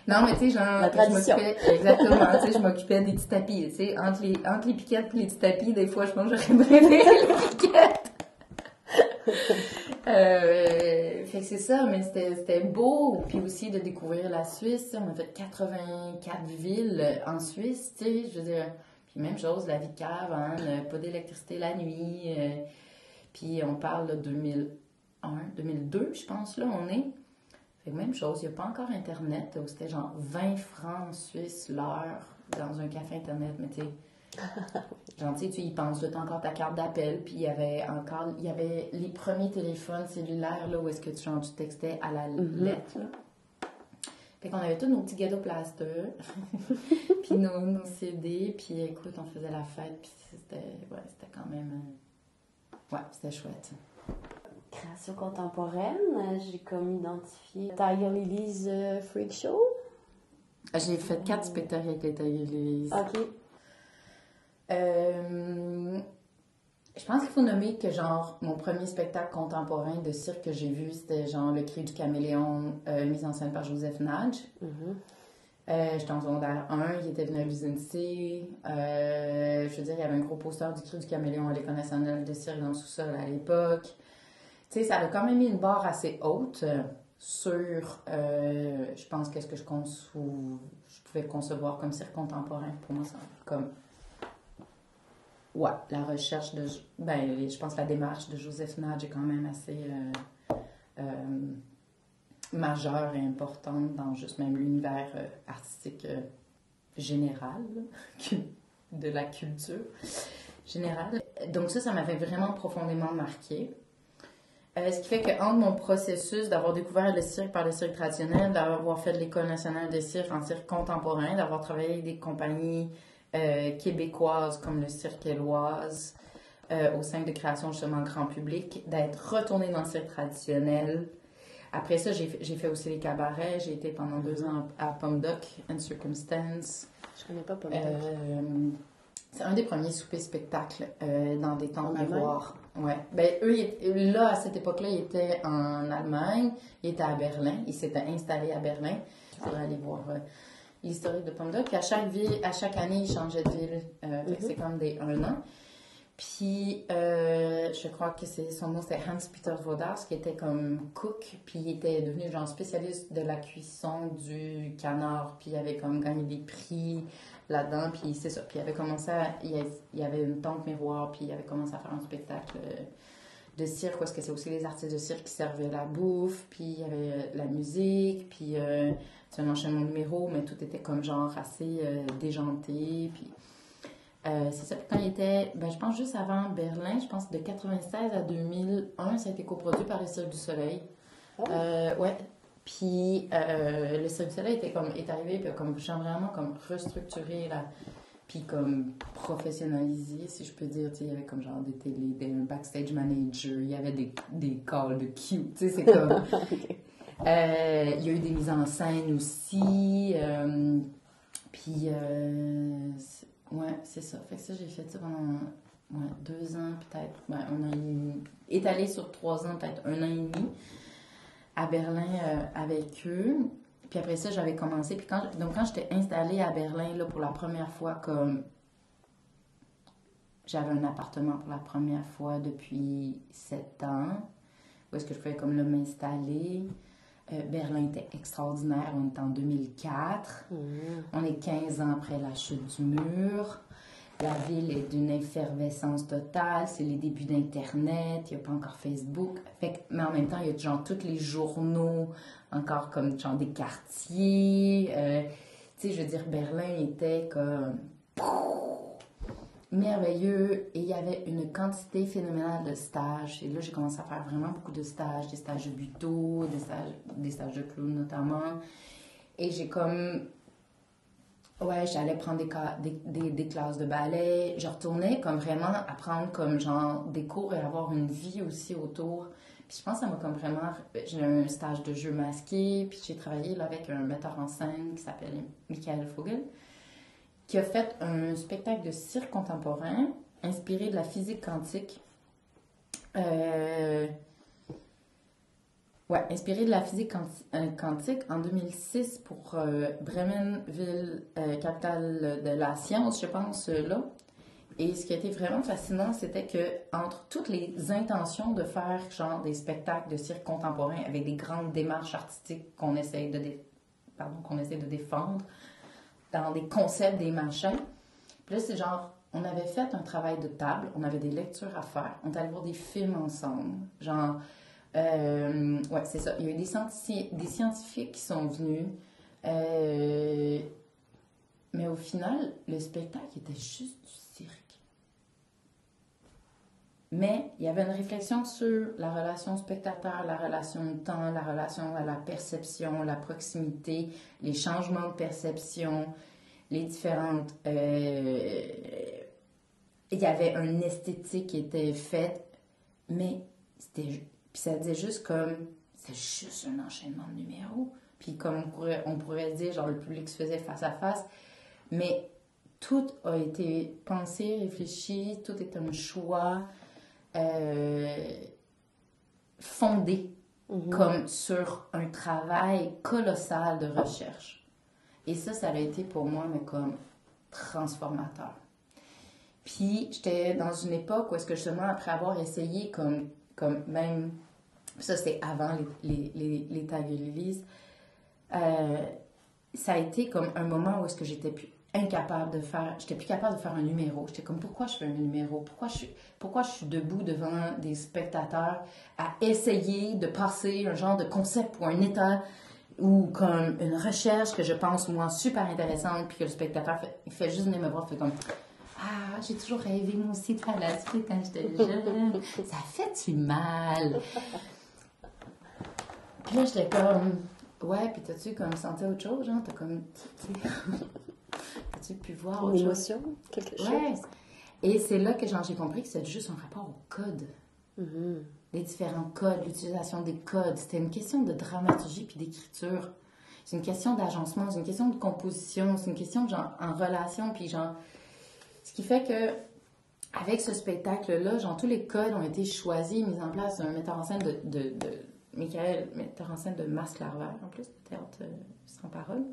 Speaker 2: Non, mais tu sais, genre,
Speaker 1: La
Speaker 2: je m'occupais, exactement, tu sais, je m'occupais des petits tapis, tu sais, entre les, entre les piquettes et les petits tapis, des fois, je pense que j'aurais préféré les piquettes. Euh, fait que c'est ça, mais c'était beau. Puis aussi de découvrir la Suisse. tu sais, On a fait 84 villes en Suisse, tu sais, je veux dire. Puis même chose, la vie de cave, hein, le- pas d'électricité la nuit. euh, puis on parle de 2001, 2002, je pense, là, on est. Fait que même chose, il n'y a pas encore Internet, où c'était genre 20 francs en Suisse l'heure dans un café Internet, mais tu sais. Genre, tu y penses, tu as encore ta carte d'appel, puis il y avait encore, il y avait les premiers téléphones cellulaires, là, où est-ce que tu, genre, tu textais à la lettre, là. Fait qu'on avait tous nos petits plaster, puis nos, nos CD, puis écoute, on faisait la fête, puis c'était, ouais, quand même, euh, ouais, c'était chouette.
Speaker 1: Création contemporaine, j'ai comme identifié Tiger Lily's euh, Freak Show.
Speaker 2: J'ai fait quatre spectacles avec les Tiger Lilies.
Speaker 1: Ok.
Speaker 2: Euh, je pense qu'il faut nommer que, genre, mon premier spectacle contemporain de cirque que j'ai vu, c'était, genre, Le Cri du Caméléon, euh, mise en scène par Joseph Nadge.
Speaker 1: Mhm.
Speaker 2: Euh, J'étais en secondaire 1, il était venu à l'usine C. Euh, je veux dire, il y avait un gros poster du Cri du Caméléon à l'École nationale de cirque dans le sous-sol à l'époque. Tu sais, ça a quand même mis une barre assez haute euh, sur, je pense, qu'est-ce que je, je pouvais concevoir comme cirque contemporain. Pour moi, c'est comme Ouais, la recherche de. Ben, je pense que la démarche de Joseph Nadge est quand même assez majeure et importante dans juste même l'univers euh, artistique euh, général de la culture générale. Donc, ça, ça m'avait vraiment profondément marqué. Euh, ce qui fait que entre mon processus d'avoir découvert le cirque par le cirque traditionnel, d'avoir fait de l'école nationale de cirque en cirque contemporain, d'avoir travaillé avec des compagnies québécoises comme le Cirque Éloise, au sein de création justement grand public, d'être retournée dans le cirque traditionnel. Après ça, j'ai fait- aussi les cabarets. J'ai été pendant deux ans à Pomme Doc and Circumstance.
Speaker 1: Je connais pas pas
Speaker 2: Euh, c'est un des premiers soupers spectacles euh, dans des temps
Speaker 1: Allemagne?
Speaker 2: miroirs. Ouais. Ben, eux, ils étaient- là, à cette époque-là, ils étaient en Allemagne, ils étaient à Berlin, ils s'étaient installés à Berlin. Il faudrait aller voir euh, l'historique de Pomme Doc. À chaque ville, à chaque année, ils changeaient de ville. Euh,
Speaker 1: Mhm.
Speaker 2: c'est comme des un an. Puis, euh, je crois que c'est son nom, c'est Hans-Peter Vodars, qui était comme cook, puis il était devenu genre spécialiste de la cuisson du canard, puis il avait comme gagné des prix là-dedans, puis c'est ça. Puis il avait commencé à, il y avait une tente miroir, puis il avait commencé à faire un spectacle de cirque, parce que c'est aussi les artistes de cirque qui servaient la bouffe, puis il y avait la musique, puis euh, c'est un enchaînement de numéros, mais tout était comme genre assez euh, déjanté, puis euh, c'est ça. quand il était, ben, je pense juste avant Berlin, je pense de 96 à 2001, ça a été coproduit par le Cirque du Soleil. Oh. Euh, ouais. Puis euh, le Cirque du Soleil était comme, est arrivé, puis comme, vraiment comme restructuré, là, puis comme professionnalisé, si je peux dire. Il y avait comme genre des télé, des, backstage manager, il y avait des, des calls de cute, tu sais, c'est comme... il y a eu des mises en scène aussi. puis Ouais, c'est ça. Fait que ça, j'ai fait ça pendant deux ans, peut-être. Ouais, on a étalé sur trois ans, peut-être un an et demi à Berlin euh, avec eux. Puis après ça, j'avais commencé. Puis quand, donc, quand j'étais installée à Berlin, là, pour la première fois, comme j'avais un appartement pour la première fois depuis sept ans, où est-ce que je pouvais comme là m'installer. Euh, Berlin était extraordinaire. On est en 2004. Mm. On est 15 ans après la chute du mur. La ville est d'une effervescence totale. C'est les débuts d'Internet. Il n'y a pas encore Facebook. mais en même temps, il y a genre tous les journaux, encore comme genre des quartiers. Euh, tu sais, je veux dire, Berlin était comme merveilleux et il y avait une quantité phénoménale de stages. Et là, j'ai commencé à faire vraiment beaucoup de stages, des stages de buto, des stages, des stages de clown notamment. Et j'ai comme... Ouais, j'allais prendre des, des, des, classes de ballet. Je retournais comme vraiment apprendre comme genre des cours et avoir une vie aussi autour. Puis je pense que ça m'a comme vraiment... J'ai eu un stage de jeu masqué, puis j'ai travaillé là avec un metteur en scène qui s'appelle Michael Fogel qui a fait un spectacle de cirque contemporain inspiré de la physique quantique. Euh, ouais, inspiré de la physique euh, quantique en 2006 pour euh, Bremen, ville capitale de la science, je pense, là. Et ce qui a été vraiment fascinant, c'était que entre toutes les intentions de faire genre des spectacles de cirque contemporain avec des grandes démarches artistiques qu'on essaie de, pardon, qu'on essaie de défendre, dans des concepts, des machins. Puis là, c'est genre, on avait fait un travail de table, on avait des lectures à faire, on allait voir des films ensemble. Genre, euh, ouais, c'est ça. Il y a eu des, des scientifiques qui sont venus. Euh, mais au final, le spectacle était juste du cirque. Mais il y avait une réflexion sur la relation spectateur, la relation de temps, la relation à la perception, la proximité, les changements de perception, les différentes... Euh, il y avait une esthétique qui était faite, mais c'était... Puis ça disait juste comme... C'est juste un enchaînement de numéros. Puis comme on pourrait, on pourrait dire, genre le public se faisait face à face. Mais tout a été pensé, réfléchi, tout est un choix. Euh, fondé mhm. comme sur un travail colossal de recherche. Et ça, ça a été pour moi, mais comme transformateur. Puis, j'étais dans une époque où est-ce que justement, après avoir essayé comme, comme même, ça c'est avant les, les, les, les euh, ça a été comme un moment où est-ce que j'étais plus incapable de faire, j'étais plus capable de faire un numéro. J'étais comme, pourquoi je fais un numéro? Pourquoi je, suis, pourquoi je suis debout devant des spectateurs à essayer de passer un genre de concept ou un état ou comme une recherche que je pense, moi, super intéressante, puis que le spectateur fait, il fait juste venir me voir, fait comme, ah, j'ai toujours rêvé, moi aussi, de faire la suite quand j'étais jeune. Ça fait-tu mal? Puis là, j'étais comme, ouais, puis t'as-tu comme senti autre chose, genre, t'as comme, tu pu voir
Speaker 1: Une émotion, quelque chose?
Speaker 2: Et c'est là que j'ai compris que c'était juste un rapport au code. Mm-hmm. Les différents codes, l'utilisation des codes. C'était une question de dramaturgie puis d'écriture. C'est une question d'agencement, c'est une question de composition, c'est une question de genre en relation puis genre. Ce qui fait que avec ce spectacle-là, genre tous les codes ont été choisis, mis en place. Un metteur en scène de, de, de Michael, metteur en scène de Masque Larvaire, en plus, de théâtre euh, sans parole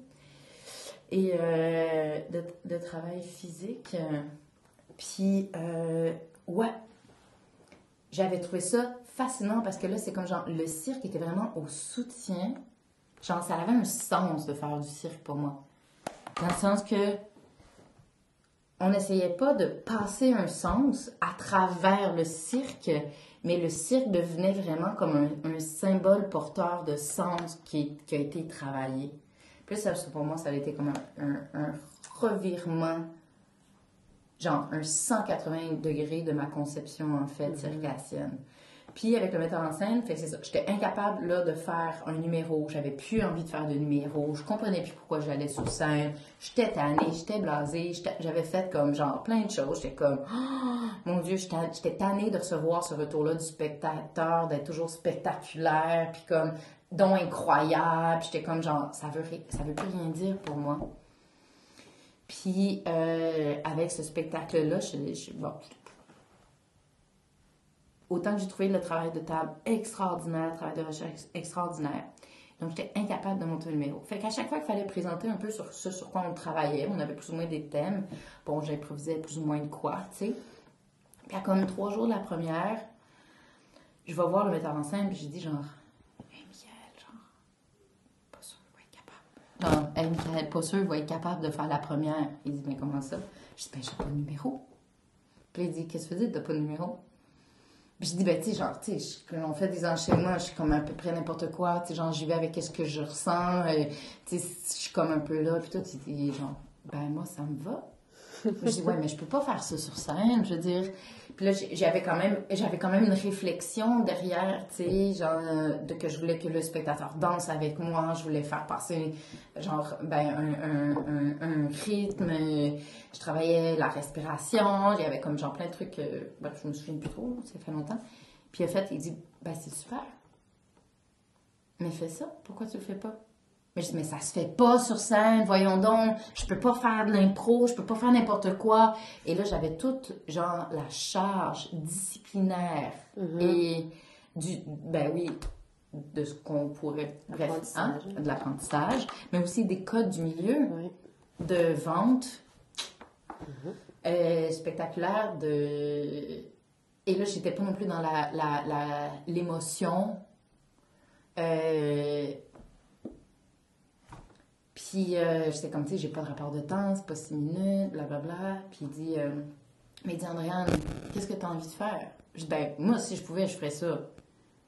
Speaker 2: et euh, de, travail physique. Puis, euh, ouais, j'avais trouvé ça fascinant parce que là, c'est comme genre, le cirque était vraiment au soutien. Genre, ça avait un sens de faire du cirque pour moi. Dans le sens que on n'essayait pas de passer un sens à travers le cirque, mais le cirque devenait vraiment comme un, symbole porteur de sens qui, a été travaillé. Puis ça, pour moi, ça a été comme un, un revirement genre un 180 degrés de ma conception en fait mhm. circassienne. Puis avec le metteur en scène, fait c'est ça. J'étais incapable là de faire un numéro. J'avais plus envie de faire de numéro. Je comprenais plus pourquoi j'allais sur scène. J'étais tannée, j'étais blasée. J'avais fait comme genre plein de choses. J'étais comme oh, mon Dieu, j'étais tannée de recevoir ce retour-là du spectateur, d'être toujours spectaculaire, puis comme don incroyable. J'étais comme genre ça veut ça veut plus rien dire pour moi. Puis, euh, avec ce spectacle-là, je, bon, autant que j'ai trouvé le travail de table extraordinaire, le travail de recherche extraordinaire. Donc, j'étais incapable de monter le numéro. Fait qu'à chaque fois qu'il fallait présenter un peu sur ce sur quoi on travaillait, on avait plus ou moins des thèmes. Bon, j'improvisais plus ou moins de quoi, tu sais. Puis, à comme trois jours de la première, je vais voir le metteur en scène, puis j'ai dit genre, Non, elle, Michael, pas sûr, va être capable de faire la première. Il dit, mais comment ça? Je dis, ben, j'ai pas de numéro. Puis il dit, qu'est-ce que tu dis, t'as pas de numéro? Puis je dis, ben, tu sais, genre, tu sais, on fait des enchaînements, je suis comme à peu près n'importe quoi, tu sais, genre, j'y vais avec ce que je ressens, euh, tu sais, je suis comme un peu là, puis toi, tu dis, genre, ben, moi, ça me va. Je dis, ouais, mais je peux pas faire ça sur scène, je veux dire. Puis là, j'avais quand même, j'avais quand même une réflexion derrière, tu sais, genre, de que je voulais que le spectateur danse avec moi, je voulais faire passer, genre, ben, un, rythme, je travaillais la respiration, il y avait comme, genre, plein de trucs, euh, ben, je me souviens plus trop, ça fait longtemps. Puis en fait, il dit, ben, c'est super. Mais fais ça, pourquoi tu le fais pas? Mais je dis, mais ça se fait pas sur scène, voyons donc, je peux pas faire de l'impro, je peux pas faire n'importe quoi. Et là, j'avais toute, genre, la charge disciplinaire mm-hmm. et du, ben oui, de ce qu'on pourrait, bref, hein, de l'apprentissage, mais aussi des codes du milieu, de vente, mm-hmm. euh, spectaculaire, de... Et là, j'étais pas non plus dans la, l'émotion. La, euh, puis euh, j'étais comme, tu sais, j'ai pas de rapport de temps, c'est pas six minutes, blablabla. Puis il dit, euh, mais il dit, Andréane, qu'est-ce que tu as envie de faire? Je dis, ben, moi, si je pouvais, je ferais ça.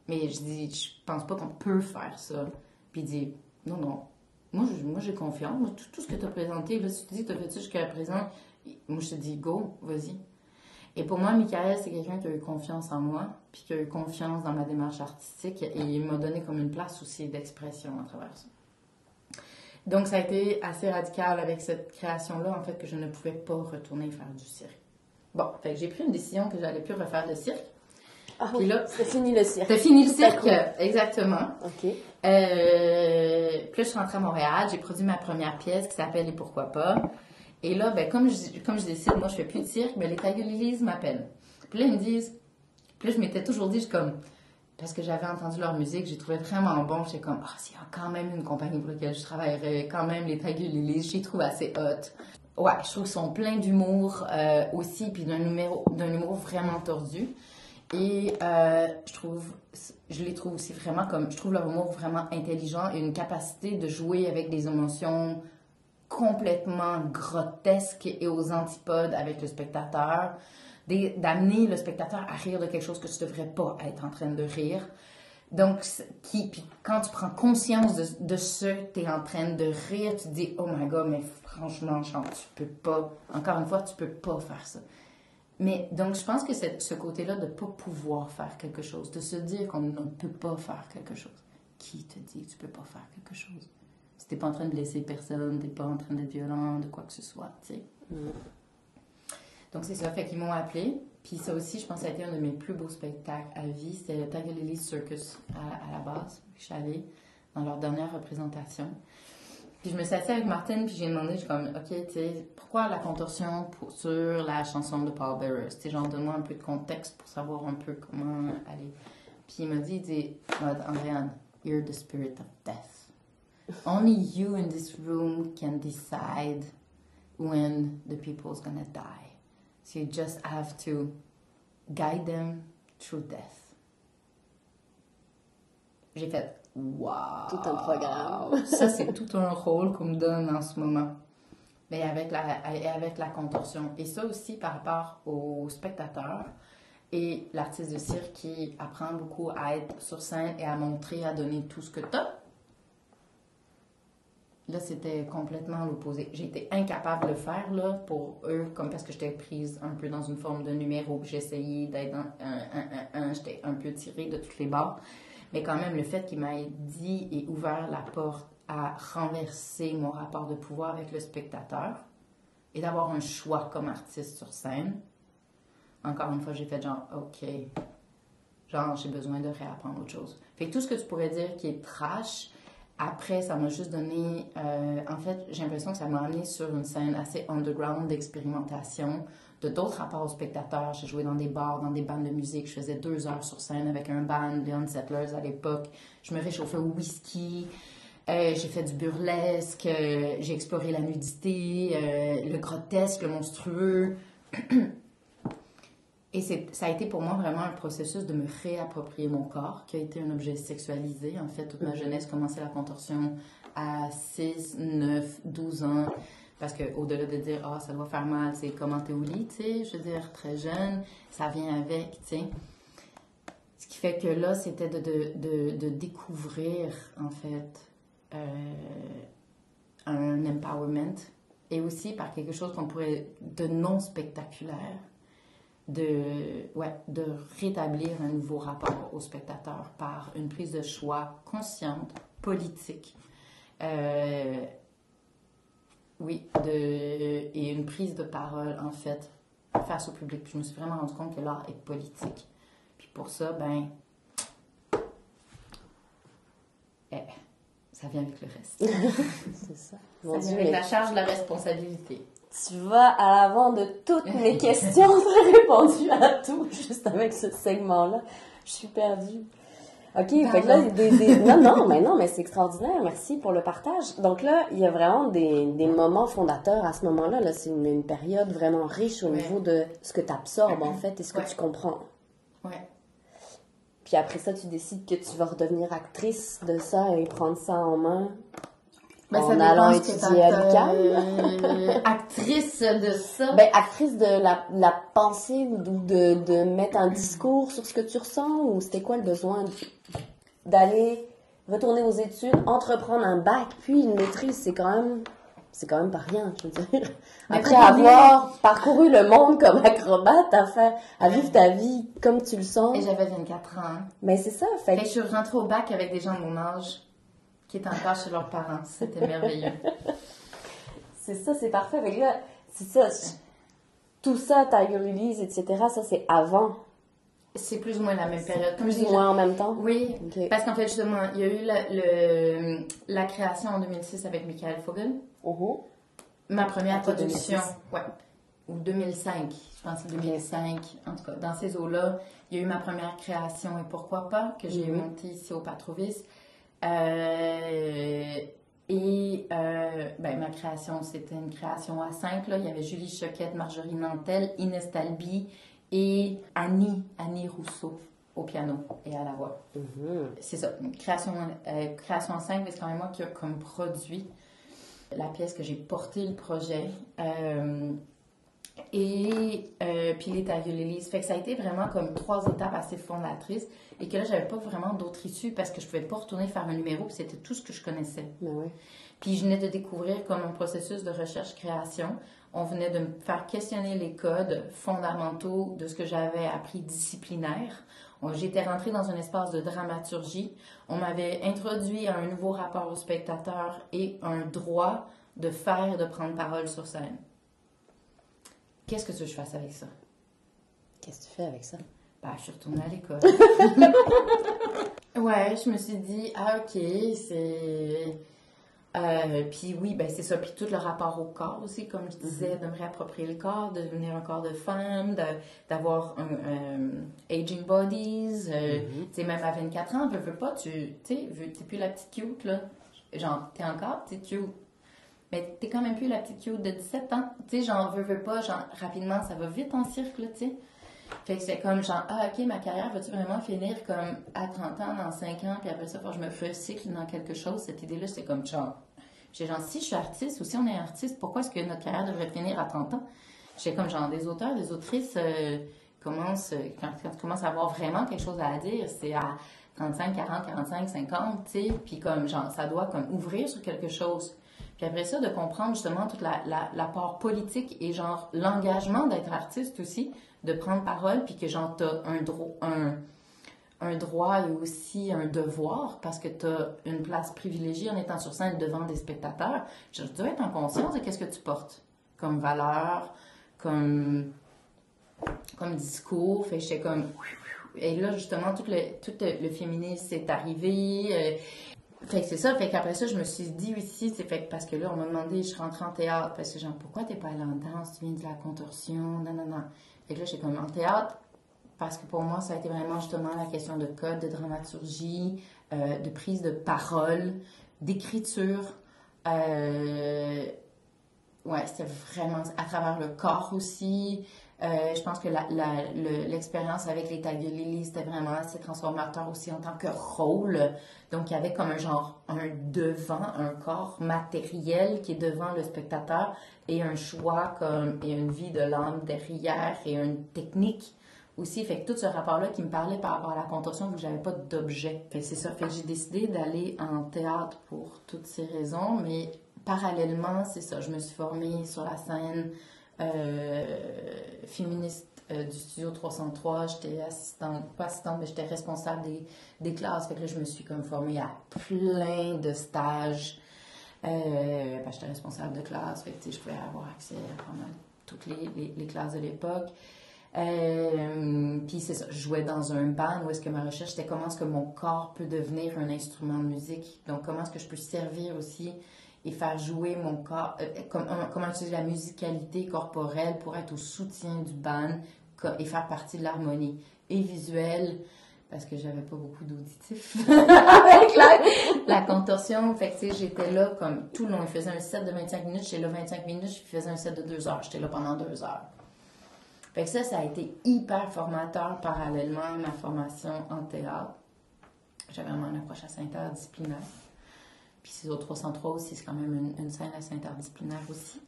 Speaker 2: Mais je dis, je pense pas qu'on peut faire ça. Puis il dit, non, non. Moi, moi j'ai confiance. tout, ce que tu as présenté, là, si tu dis que tu as fait ça jusqu'à présent, moi, je te dis, go, vas-y. Et pour moi, Michael, c'est quelqu'un qui a eu confiance en moi, puis qui a eu confiance dans ma démarche artistique, et il m'a donné comme une place aussi d'expression à travers ça. Donc, ça a été assez radical avec cette création-là, en fait, que je ne pouvais pas retourner faire du cirque. Bon, fait j'ai pris une décision que j'allais plus refaire de cirque.
Speaker 1: Ah Puis là, c'est fini le cirque.
Speaker 2: C'est fini le cirque, exactement. OK. Euh, puis là, je suis rentrée à Montréal, j'ai produit ma première pièce qui s'appelle Et pourquoi pas. Et là, ben, comme je, comme je décide, moi, je fais plus de cirque, mais ben, les Lilies m'appellent. Puis là, ils me disent, puis là, je m'étais toujours dit, je suis comme, parce que j'avais entendu leur musique, j'ai trouvé vraiment bon. J'étais comme, ah, oh, a quand même une compagnie pour laquelle je travaillerais, quand même les Tagulilis, j'y trouve assez hot. Ouais, je trouve qu'ils sont pleins d'humour euh, aussi, puis d'un humour vraiment tordu. Et euh, je trouve, je les trouve aussi vraiment comme, je trouve leur humour vraiment intelligent et une capacité de jouer avec des émotions complètement grotesques et aux antipodes avec le spectateur d'amener le spectateur à rire de quelque chose que tu devrais pas être en train de rire. Donc, qui, puis quand tu prends conscience de, de ce que tu es en train de rire, tu te dis, oh my god, mais franchement, genre, tu peux pas, encore une fois, tu peux pas faire ça. Mais donc, je pense que c'est ce côté-là de ne pas pouvoir faire quelque chose, de se dire qu'on ne peut pas faire quelque chose. Qui te dit que tu peux pas faire quelque chose? Si t'es pas en train de blesser personne, t'es pas en train d'être violent, de quoi que ce soit, tu sais. Mm. Donc, c'est ça. Fait qu'ils m'ont appelé. Puis ça aussi, je pense que ça a été un de mes plus beaux spectacles à vie. C'était le Tagalili Circus à, la base. Je suis allée dans leur dernière représentation. Puis je me suis assise avec Martine, puis j'ai demandé, j'ai comme, OK, tu sais, pourquoi la contorsion sur la chanson de Paul Bearer? Tu genre, donne-moi un peu de contexte pour savoir un peu comment aller. Puis il m'a dit, il dit, you're the spirit of death. Only you in this room can decide when the people's gonna die. So you just have to guide them through death. J'ai fait Wow!
Speaker 1: Tout un programme.
Speaker 2: ça, c'est tout un rôle qu'on me donne en ce moment. Mais avec la, avec la contorsion. Et ça aussi par rapport aux spectateurs et l'artiste de cirque qui apprend beaucoup à être sur scène et à montrer, à donner tout ce que tu as. Là, c'était complètement l'opposé. J'étais incapable de le faire, là, pour eux, comme parce que j'étais prise un peu dans une forme de numéro, j'essayais d'être un, un, un, j'étais un peu tirée de toutes les bords. Mais quand même, le fait qu'il m'ait dit et ouvert la porte à renverser mon rapport de pouvoir avec le spectateur et d'avoir un choix comme artiste sur scène, encore une fois, j'ai fait genre, OK, genre, j'ai besoin de réapprendre autre chose. Fait que tout ce que tu pourrais dire qui est trash, après, ça m'a juste donné. Euh, en fait, j'ai l'impression que ça m'a amené sur une scène assez underground d'expérimentation, de d'autres rapports aux spectateurs. J'ai joué dans des bars, dans des bandes de musique. Je faisais deux heures sur scène avec un band, Leon Settlers à l'époque. Je me réchauffais au whisky. Euh, j'ai fait du burlesque. Euh, j'ai exploré la nudité, le grotesque, le monstrueux. Et ça a été pour moi vraiment un processus de me réapproprier mon corps, qui a été un objet sexualisé. En fait, toute ma jeunesse commençait la contorsion à 6, 9, 12 ans. Parce qu'au-delà de dire, ah, ça doit faire mal, c'est comment t'es au lit, tu sais, je veux dire, très jeune, ça vient avec, tu sais. Ce qui fait que là, c'était de, de, de, de, découvrir, en fait, euh, un empowerment et aussi par quelque chose qu'on pourrait, de non spectaculaire de, ouais, de rétablir un nouveau rapport au spectateur par une prise de choix consciente, politique. Euh, oui, de, et une prise de parole, en fait, face au public. je me suis vraiment rendu compte que l'art est politique. Puis pour ça, ben, eh, ça vient avec le reste.
Speaker 1: C'est ça.
Speaker 2: ça vient avec la charge de la responsabilité.
Speaker 1: Tu vas à l'avant de toutes mes questions. As répondu à tout juste avec ce segment-là. Je suis perdue. OK, fait que là, des, des... non, non, mais non, mais c'est extraordinaire. Merci pour le partage. Donc là, il y a vraiment des, des moments fondateurs à ce moment-là. Là, c'est une, période vraiment riche au niveau de ce que tu absorbes, en fait, et ce que tu comprends.
Speaker 2: Ouais.
Speaker 1: Puis après ça, tu décides que tu vas redevenir actrice de ça et prendre ça en main.
Speaker 2: Ben, en allant étudier à l'UQAM. actrice de ça.
Speaker 1: Ben, actrice de la, la pensée ou de, de mettre un discours sur ce que tu ressens ou c'était quoi le besoin d'aller retourner aux études, entreprendre un bac puis une maîtrise, c'est quand même c'est quand même pas rien, je veux dire. Après avoir parcouru le monde comme acrobate, à faire, à vivre ta vie comme tu le sens.
Speaker 2: Et j'avais 24 ans.
Speaker 1: Mais c'est ça, fait,
Speaker 2: fait que je suis rentrée au bac avec des gens de mon âge qui est encore chez leurs parents. C'était merveilleux.
Speaker 1: c'est ça, c'est parfait. Mais là, c'est ça. Tout ça, Tiger Release, etc., ça, c'est avant.
Speaker 2: C'est plus ou moins la même période.
Speaker 1: Comme plus ou moins en même temps?
Speaker 2: Oui. Parce qu'en fait, justement, il y a eu la, le, la création en 2006 avec Michael Fogel.
Speaker 1: Uh-huh.
Speaker 2: Ma première production. Ouais. Ou 2005. Je pense que 2005. En tout cas, dans ces eaux-là, il y a eu ma première création. Et pourquoi pas que j'ai mm-hmm. monté ici au Patrovis. Euh, et euh, ben, ma création, c'était une création à cinq. Là. Il y avait Julie Choquette, Marjorie Nantel, Inès Talby et Annie, Annie Rousseau au piano et à la voix.
Speaker 1: Mm-hmm.
Speaker 2: C'est ça, création, euh, création à cinq, mais c'est quand même moi qui ai comme produit la pièce que j'ai porté le projet. et puis les Lilies. Fait que ça a été vraiment comme trois étapes assez fondatrices et que là, j'avais pas vraiment d'autre issue parce que je pouvais pas retourner faire un numéro, puis c'était tout ce que je connaissais.
Speaker 1: Ben
Speaker 2: puis je venais de découvrir comme un processus de recherche-création. On venait de me faire questionner les codes fondamentaux de ce que j'avais appris disciplinaire. J'étais rentrée dans un espace de dramaturgie. On m'avait introduit à un nouveau rapport au spectateur et un droit de faire et de prendre parole sur scène. Qu'est-ce que tu veux que je fasse avec ça?
Speaker 1: Qu'est-ce que tu fais avec ça?
Speaker 2: Bah, je suis retournée à l'école. ouais, je me suis dit, ah, ok, c'est. Euh, puis oui, ben c'est ça. Puis tout le rapport au corps aussi, comme je disais, de me réapproprier le corps, de devenir un corps de femme, d'avoir un euh, aging bodies. Euh, mm-hmm. Tu sais, même à 24 ans, veux, veux pas, tu sais, t'es plus la petite cute, là. Genre, t'es encore, t'es cute. mais t'es quand même plus la petite cute de 17 ans. Tu sais, genre, veux, veux pas, genre, rapidement, ça va vite en cirque, tu sais. Fait que c'est comme genre, ah, ok, ma carrière va-tu vraiment finir comme à 30 ans, dans 5 ans, puis après ça, faut que je me fais cycle dans quelque chose. Cette idée-là, c'est comme genre, j'ai genre, si je suis artiste ou si on est artiste, pourquoi est-ce que notre carrière devrait finir à 30 ans? J'ai comme genre, des auteurs, des autrices euh, commencent, quand, quand tu commences à avoir vraiment quelque chose à dire, c'est à 35, 40, 45, 50, tu sais, puis comme genre, ça doit comme ouvrir sur quelque chose. Puis après ça, de comprendre justement toute la, la, la part politique et genre l'engagement d'être artiste aussi, de prendre parole, puis que genre t'as un, droit un, droit et aussi un devoir parce que tu as une place privilégiée en étant sur scène devant des spectateurs. Je dois être en conscience de qu'est-ce que tu portes comme valeur, comme, discours. Fait j'étais comme. Et là, justement, tout le, féminisme est arrivé. Euh, fait que c'est ça. Fait qu'après ça, je me suis dit aussi, c'est fait parce que là, on m'a demandé, je rentre en théâtre. Parce que genre, pourquoi t'es pas allée en danse? Tu viens de la contorsion? Non, non, non. Que là, j'ai comme en théâtre parce que pour moi, ça a été vraiment justement la question de code, de dramaturgie, euh, de prise de parole, d'écriture. Euh, ouais, c'était vraiment à travers le corps aussi. Euh, je pense que l'expérience avec les Lily, c'était vraiment assez transformateur aussi en tant que rôle. Donc, il y avait comme un genre, un devant, un corps matériel qui est devant le spectateur et un choix comme, et une vie de l'âme derrière et une technique aussi. Fait que tout ce rapport-là qui me parlait par rapport à la contorsion, vu que j'avais pas d'objet. Fait c'est ça. Fait que j'ai décidé d'aller en théâtre pour toutes ces raisons, mais parallèlement, c'est ça. Je me suis formée sur la scène féministe euh, du studio 303. J'étais assistante, pas assistante, mais j'étais responsable des, classes. Fait que là, je me suis comme formée à plein de stages. Euh, j'étais responsable de classe. Fait que, je pouvais avoir accès à toutes les, classes de l'époque. Euh, puis c'est ça, je jouais dans un band où est-ce que ma recherche c'était comment est-ce que mon corps peut devenir un instrument de musique. Donc comment est-ce que je peux servir aussi et faire jouer mon corps, euh, comment, utiliser la musicalité corporelle pour être au soutien du band et faire partie de l'harmonie et visuelle parce que j'avais pas beaucoup d'auditifs avec la, contorsion. Fait que, j'étais là comme tout le long. Il faisait un set de 25 minutes, j'étais là 25 minutes, je faisais un set de 2 heures. J'étais là pendant 2 heures. Fait que ça, ça a été hyper formateur parallèlement à ma formation en théâtre. J'avais vraiment une approche assez interdisciplinaire. Puis au 303 aussi, c'est quand même une, scène assez interdisciplinaire aussi.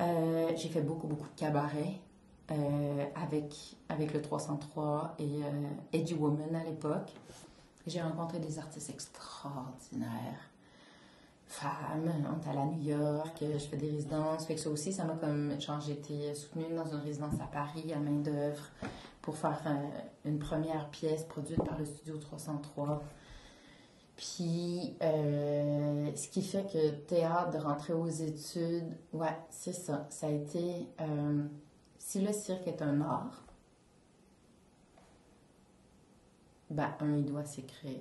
Speaker 2: Euh, j'ai fait beaucoup, beaucoup de cabaret euh, avec, avec le 303 et euh, Eddie Woman à l'époque. J'ai rencontré des artistes extraordinaires femme, on est allé à New York, je fais des résidences. Fait que ça aussi, ça m'a comme. Genre, j'ai été soutenue dans une résidence à Paris, à main-d'œuvre, pour faire euh, une première pièce produite par le studio 303. Puis, euh, ce qui fait que théâtre, de rentrer aux études, ouais, c'est ça. Ça a été. Euh, si le cirque est un art, ben, un, il doit s'écrire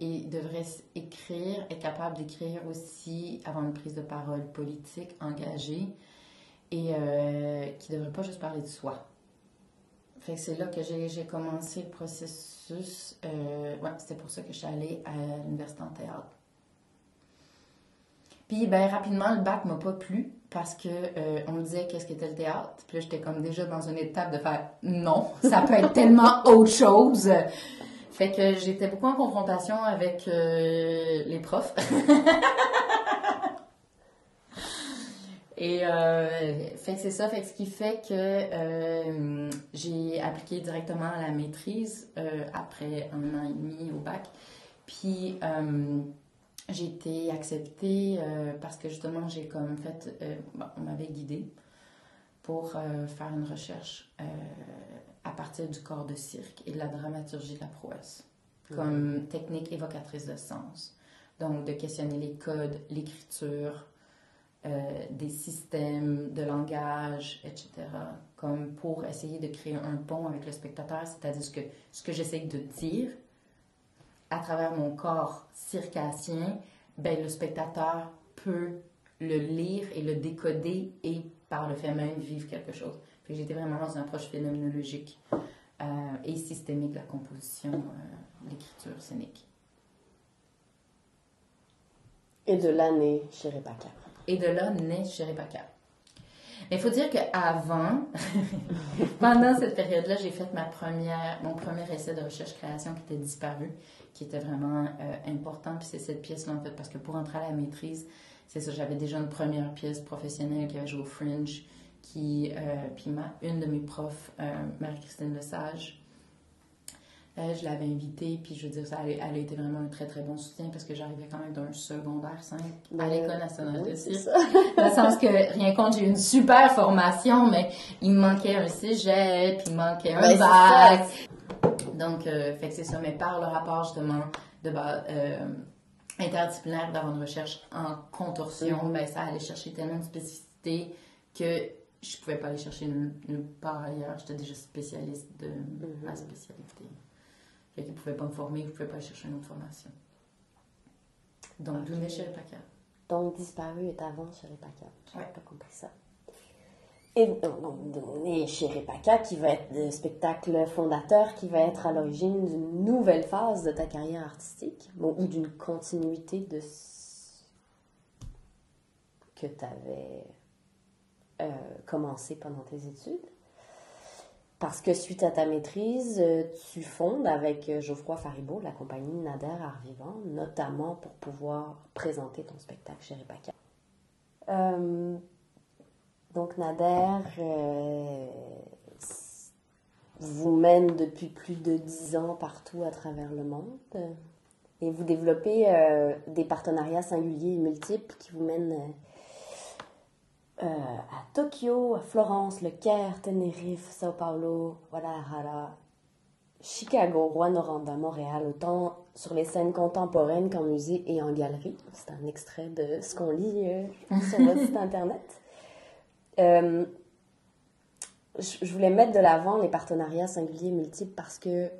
Speaker 2: il devrait écrire, être capable d'écrire aussi avant une prise de parole politique, engagée, et euh, qui ne devrait pas juste parler de soi. Fait que c'est là que j'ai commencé le processus. Euh, ouais, c'était pour ça que je suis allée à l'université en théâtre. Puis, ben, rapidement, le bac m'a pas plu parce que euh, on me disait qu'est-ce qu'était le théâtre. Puis là, j'étais comme déjà dans une étape de faire non, ça peut être tellement autre chose. Fait que j'étais beaucoup en confrontation avec euh, les profs. Et euh, fait c'est ça, fait ce qui fait que euh, j'ai appliqué directement à la maîtrise après un an et demi au bac. Puis j'ai été acceptée parce que justement j'ai comme fait, on m'avait guidée pour faire une recherche à partir du corps de cirque et de la dramaturgie de la prouesse, comme technique évocatrice de sens. Donc, de questionner les codes, l'écriture, euh, des systèmes de langage, etc., comme pour essayer de créer un pont avec le spectateur, c'est-à-dire ce que, ce que j'essaie de dire à travers mon corps circassien, ben, le spectateur peut le lire et le décoder et par le fait même vivre quelque chose j'étais vraiment dans une approche phénoménologique euh, et systémique de la composition, euh, l'écriture scénique.
Speaker 1: Et de l'année chez Repaka.
Speaker 2: Et de là naît chez Repaka. Mais il faut dire qu'avant, pendant cette période-là, j'ai fait ma première, mon premier essai de recherche-création qui était disparu, qui était vraiment euh, important. Puis c'est cette pièce-là, en fait, parce que pour entrer à la maîtrise, c'est ça, j'avais déjà une première pièce professionnelle qui avait joué au Fringe, qui, euh, puis ma, une de mes profs, euh, Marie-Christine Lesage, je l'avais invitée, puis je veux dire, ça, elle, elle a été vraiment un très très bon soutien parce que j'arrivais quand même d'un secondaire 5 à
Speaker 1: Ben,
Speaker 2: l'École nationale
Speaker 1: oui,
Speaker 2: de cirque. Dans le sens que, rien contre, j'ai eu une super formation, mais il me manquait un cégep, il me manquait un
Speaker 1: Ben,
Speaker 2: bac. Donc, euh, fait que c'est ça. Mais par le rapport, justement, de euh, interdisciplinaire d'avoir une recherche en contorsion,
Speaker 1: Mhm.
Speaker 2: ben, ça allait chercher tellement de spécificité que je pouvais pas aller chercher nulle, nulle part ailleurs. J'étais déjà spécialiste de ma spécialité. Fait qu'ils pouvaient pas me former, je pouvais pas aller chercher une autre formation. Donc, d'où naît chez Paca.
Speaker 1: Donc, disparu est avant chez Repaka. J'avais
Speaker 2: Ouais.
Speaker 1: pas compris ça. Et donc, chez Repaka, qui va être le spectacle fondateur, qui va être à l'origine d'une nouvelle phase de ta carrière artistique, bon, ou d'une continuité de ce que tu avais commencé pendant tes études. Parce que suite à ta maîtrise, euh, tu fondes avec euh, Geoffroy Faribault la compagnie Nader Art Vivant, notamment pour pouvoir présenter ton spectacle chez Repaka. Euh, donc Nader vous mène depuis plus de dix ans partout à travers le monde et vous développez des partenariats singuliers et multiples qui vous mènent euh, à Tokyo, à Florence, Le Caire, Tenerife, Sao Paulo, Guadalajara, Chicago, Rouen-Noranda, Montréal, autant sur les scènes contemporaines qu'en musée et en galerie. C'est un extrait de ce qu'on lit euh, sur votre site internet. Euh, je voulais mettre de l'avant les partenariats singuliers et multiples parce que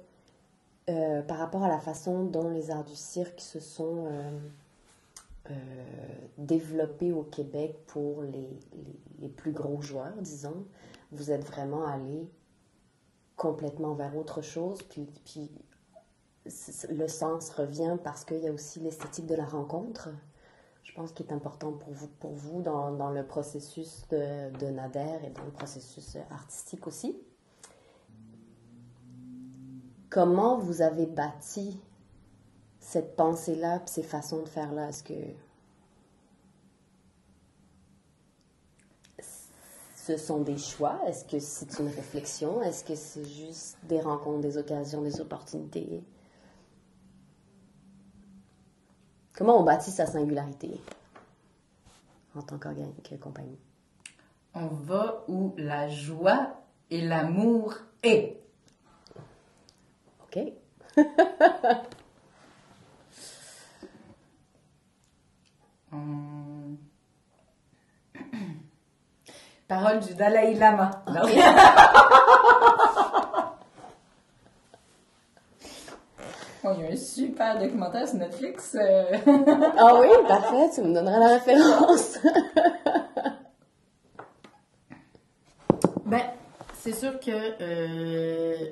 Speaker 1: euh, par rapport à la façon dont les arts du cirque se sont euh, euh, développés au Québec pour les, plus gros joueurs, disons, vous êtes vraiment allé complètement vers autre chose, puis, puis le sens revient parce qu'il y a aussi l'esthétique de la rencontre, je pense qu'il est important pour vous, pour vous dans, le processus de, de Nader et dans le processus artistique aussi. Comment vous avez bâti cette pensée-là, puis ces façons de faire-là? Est-ce que ce sont des choix? Est-ce que c'est une réflexion? Est-ce que c'est juste des rencontres, des occasions, des opportunités? Comment on bâtit sa singularité en tant qu'organe, que compagnie?
Speaker 2: On va où la joie et l'amour est.
Speaker 1: OK.
Speaker 2: Parole du Dalai Lama. Non. Oh, il y a un super documentaire sur Netflix. euh.
Speaker 1: Ah oui, parfait, tu me donneras la référence.
Speaker 2: Ben, c'est sûr que euh,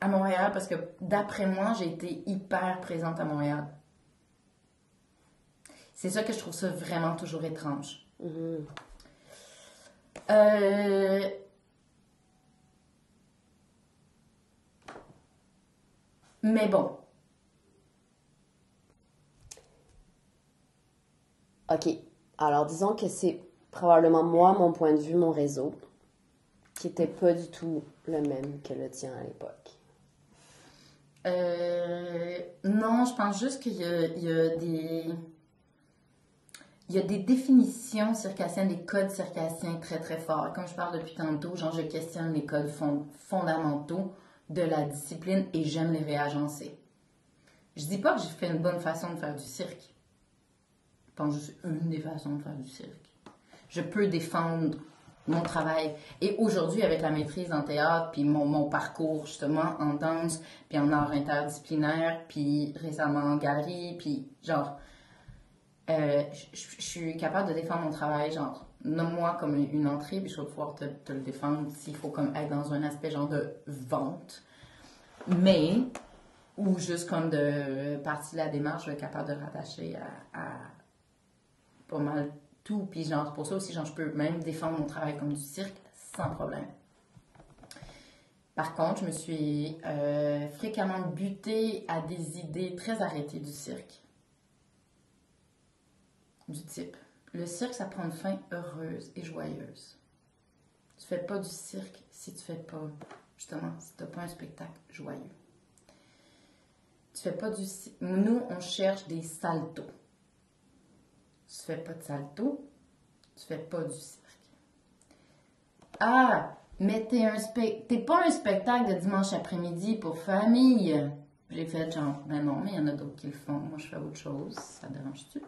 Speaker 2: à Montréal, parce que d'après moi, j'ai été hyper présente à Montréal. C'est ça que je trouve ça vraiment toujours étrange.
Speaker 1: Mhm.
Speaker 2: Euh, Mais bon,
Speaker 1: OK. Alors, disons que c'est probablement moi, mon point de vue, mon réseau, qui était pas du tout le même que le tien à l'époque.
Speaker 2: Euh, non, je pense juste qu'il y y a des. Il y a des définitions circassiennes, des codes circassiens très très forts. Comme je parle depuis tantôt, genre je questionne les codes fond- fondamentaux de la discipline et j'aime les réagencer. Je dis pas que j'ai fait une bonne façon de faire du cirque. Je pense juste une des façons de faire du cirque. Je peux défendre mon travail. Et aujourd'hui, avec la maîtrise en théâtre, puis mon, mon parcours justement en danse, puis en art interdisciplinaire, puis récemment en galerie, puis genre, euh, je suis capable de défendre mon travail, genre, nomme-moi comme une entrée, puis je vais pouvoir te, le défendre s'il faut comme être dans un aspect genre de vente. Mais, ou juste comme de partie de la démarche, je vais être capable de rattacher à, à pas mal tout. Puis genre, pour ça aussi, genre, je peux même défendre mon travail comme du cirque sans problème. Par contre, je me suis euh, fréquemment butée à des idées très arrêtées du cirque. Du type, le cirque, ça prend une fin heureuse et joyeuse. Tu fais pas du cirque si tu fais pas, justement, si tu n'as pas un spectacle joyeux. Tu fais pas du Nous, on cherche des saltos. Tu fais pas de salto, tu fais pas du cirque. Ah, mais t'es un t'es pas un spectacle de dimanche après-midi pour famille. J'ai fait genre, ben non, mais il y en a d'autres qui le font. Moi, je fais autre chose. Ça dérange-tu?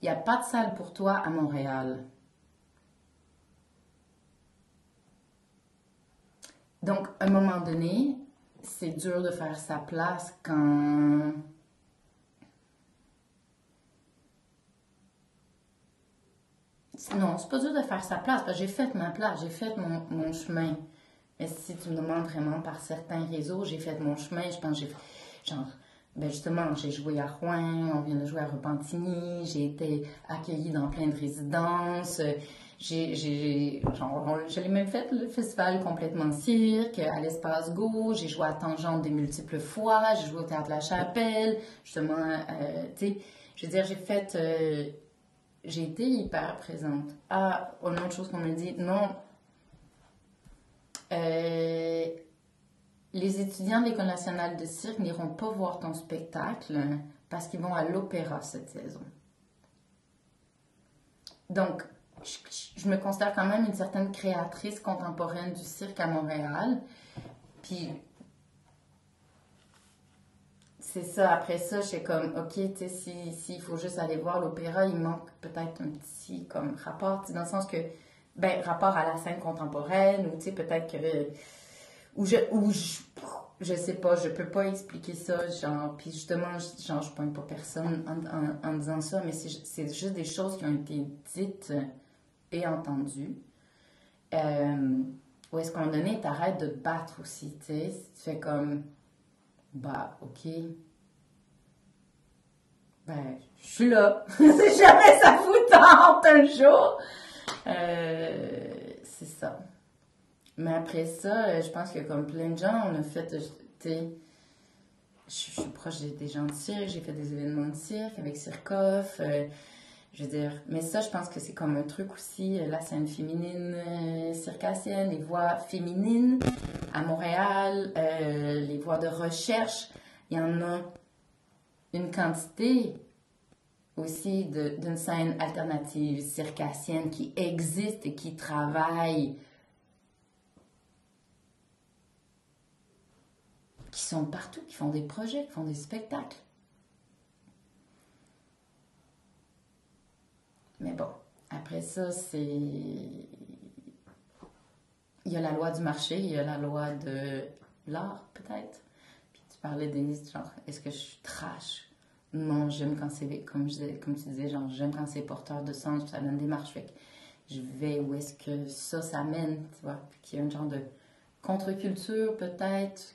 Speaker 2: Il n'y a pas de salle pour toi à Montréal. Donc, à un moment donné, c'est dur de faire sa place quand Non, c'est pas dur de faire sa place, parce que j'ai fait ma place, j'ai fait mon, chemin. Mais si tu me demandes vraiment par certains réseaux, j'ai fait mon chemin, je pense que j'ai genre, ben justement, j'ai joué à Rouen, on vient de jouer à Repentigny, j'ai été accueillie dans plein de résidences, j'ai, j'ai, je l'ai même fait le festival complètement cirque, à l'espace Go, j'ai joué à Tangente des multiples fois, j'ai joué au Théâtre La Chapelle, justement, euh, je veux dire, j'ai fait, euh, j'ai été hyper présente. Ah, une autre chose qu'on me dit, non, euh, les étudiants de l'École nationale de cirque n'iront pas voir ton spectacle parce qu'ils vont à l'opéra cette saison. Donc, je, me considère quand même une certaine créatrice contemporaine du cirque à Montréal. Puis, c'est ça. Après ça, j'ai comme, OK, tu sais, s'il si, faut juste aller voir l'opéra, il manque peut-être un petit comme rapport, dans le sens que, ben, rapport à la scène contemporaine, ou tu sais, peut-être que. Ou je, ou je, je sais pas, je peux pas expliquer ça, genre, puis justement, genre, je pointe pas personne en, en, disant ça, mais c'est juste des choses qui ont été dites et entendues. Euh, où est-ce moment donné, t'arrêtes de te battre aussi, tu sais, tu fais comme, bah, ok. Ben, je suis là. si jamais ça vous tente un jour. Euh, c'est ça. Mais après ça, euh, je pense que comme plein de gens, on a fait, euh, je suis proche des gens de cirque, j'ai fait des événements de cirque avec Circoff. je veux dire, mais ça, je pense que c'est comme un truc aussi, la scène féminine circassienne, les voix féminines à Montréal, les voix de recherche. Il y en a une quantité aussi d'une scène alternative circassienne qui existe et qui travaille, qui sont partout, qui font des projets, qui font des spectacles. Mais bon, après ça, c'est. Il y a la loi du marché, il y a la loi de l'art, peut-être. Puis tu parlais des genre, est-ce que je suis trash? Non, j'aime quand c'est, comme, comme tu disais, genre, j'aime quand c'est porteur de sens, ça donne des marches. Fait que je vais où est-ce que ça, ça mène, tu vois? Puis qu'il y a un genre de contre-culture, peut-être,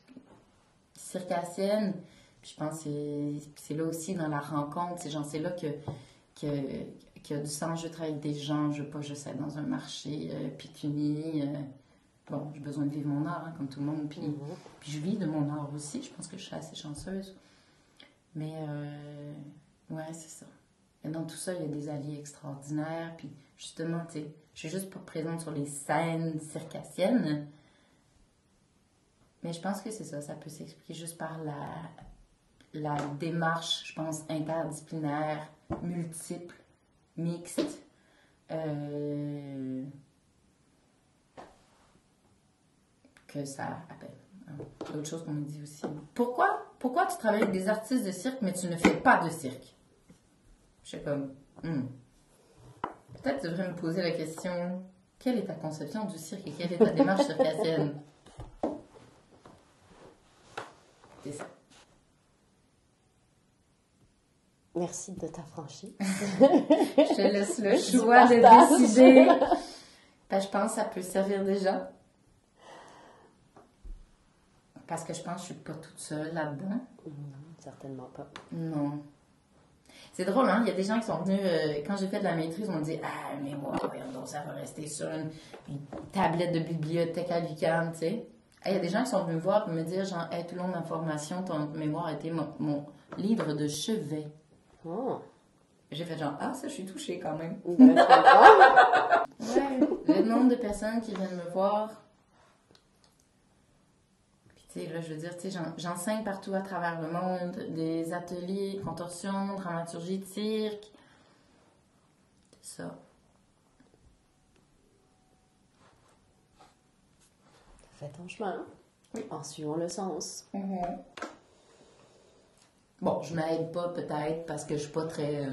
Speaker 2: circassienne. Puis je pense que c'est là aussi dans la rencontre, c'est genre, c'est là que, que, a du sens. Je travaille avec des gens, je veux pas juste être dans un marché euh, pécunier. Euh, bon, j'ai besoin de vivre mon art, hein, comme tout le monde. Puis, mm-hmm. puis je vis de mon art aussi. Je pense que je suis assez chanceuse. Mais euh, ouais, c'est ça. Et dans tout ça, il y a des alliés extraordinaires. Puis justement, tu sais, je suis juste pas présente sur les scènes circassiennes. Mais je pense que c'est ça. Ça peut s'expliquer juste par la, la démarche, je pense, interdisciplinaire, multiple, mixte. Euh, que ça appelle. Autre chose qu'on me dit aussi. Pourquoi, pourquoi tu travailles avec des artistes de cirque, mais tu ne fais pas de cirque? Je sais pas. Hmm. Peut-être tu devrais me poser la question quelle est ta conception du cirque et quelle est ta démarche circassienne? C'est ça.
Speaker 1: Merci de ta franchise.
Speaker 2: je te laisse le choix de décider. Ben, je pense que ça peut servir déjà. Parce que je pense que je suis pas toute seule là-dedans.
Speaker 1: Non, certainement pas.
Speaker 2: Non. C'est drôle, hein? Il y a des gens qui sont venus, euh, quand j'ai fait de la maîtrise, on me dit Ah, mais moi, donc ça va rester sur une, tablette de bibliothèque à l'UQAM, tu sais. Il y a des gens qui sont venus me voir et me dire genre, hey, tout le long de ma formation, ton mémoire a été mon, livre de chevet. Oh. J'ai fait genre, ah, ça, je suis touchée quand même. Ben, ouais, le nombre de personnes qui viennent me voir là, je veux dire, tu sais, j'enseigne partout à travers le monde, des ateliers, contorsion, dramaturgie, cirque. Ça.
Speaker 1: Ton chemin. Oui. En suivant le sens.
Speaker 2: Mm-hmm. Bon, je m'aide pas peut-être parce que je suis pas très. Euh,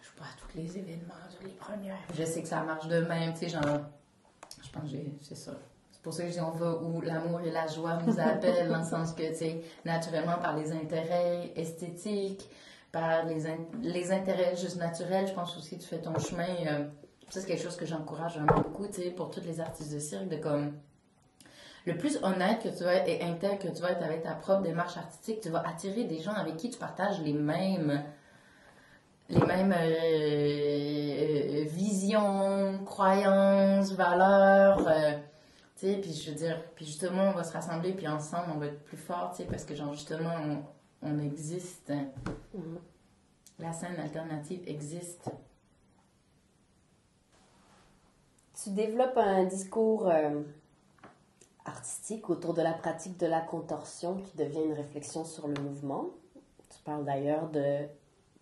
Speaker 2: je suis pas à tous les événements, les premières. Je sais que ça marche de même, tu sais, genre. Je pense que c'est ça pour ça que je on va où l'amour et la joie nous appellent, dans le sens que, tu sais, naturellement, par les intérêts esthétiques, par les, les intérêts juste naturels, je pense aussi que tu fais ton chemin. Euh, ça, c'est quelque chose que j'encourage vraiment beaucoup, tu sais, pour tous les artistes de cirque, de comme. Le plus honnête que tu vas être et intègre que tu vas être avec ta propre démarche artistique, tu vas attirer des gens avec qui tu partages les mêmes les mêmes euh, euh, visions, croyances, valeurs puis je veux dire, puis justement, on va se rassembler, puis ensemble, on va être plus fort, tu sais, parce que genre, justement, on, existe. Mm-hmm. La scène alternative existe.
Speaker 1: Tu développes un discours euh, artistique autour de la pratique de la contorsion qui devient une réflexion sur le mouvement. Tu parles d'ailleurs de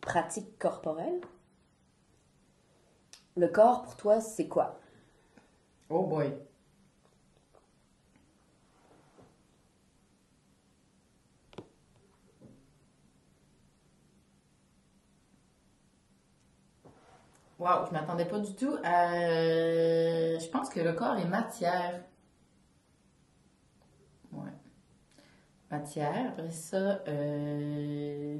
Speaker 1: pratique corporelle. Le corps, pour toi, c'est quoi?
Speaker 2: Oh boy. Wow, je m'attendais pas du tout. Euh, je pense que le corps est matière. Ouais. Matière. Après ça, euh...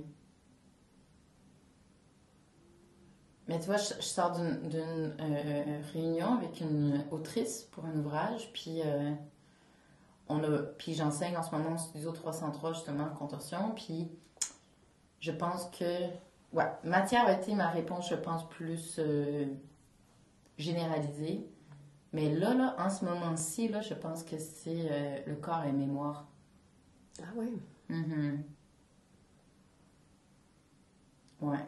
Speaker 2: mais tu vois, je, sors d'une euh, réunion avec une autrice pour un ouvrage, puis euh, puis j'enseigne en ce moment au studio 303 justement en contorsion, puis je pense que Ouais, matière a été ma réponse, je pense, plus euh, généralisée. Mais là, là, en ce moment-ci, là, je pense que c'est euh, le corps et mémoire.
Speaker 1: Ah oui?
Speaker 2: Mm Ouais.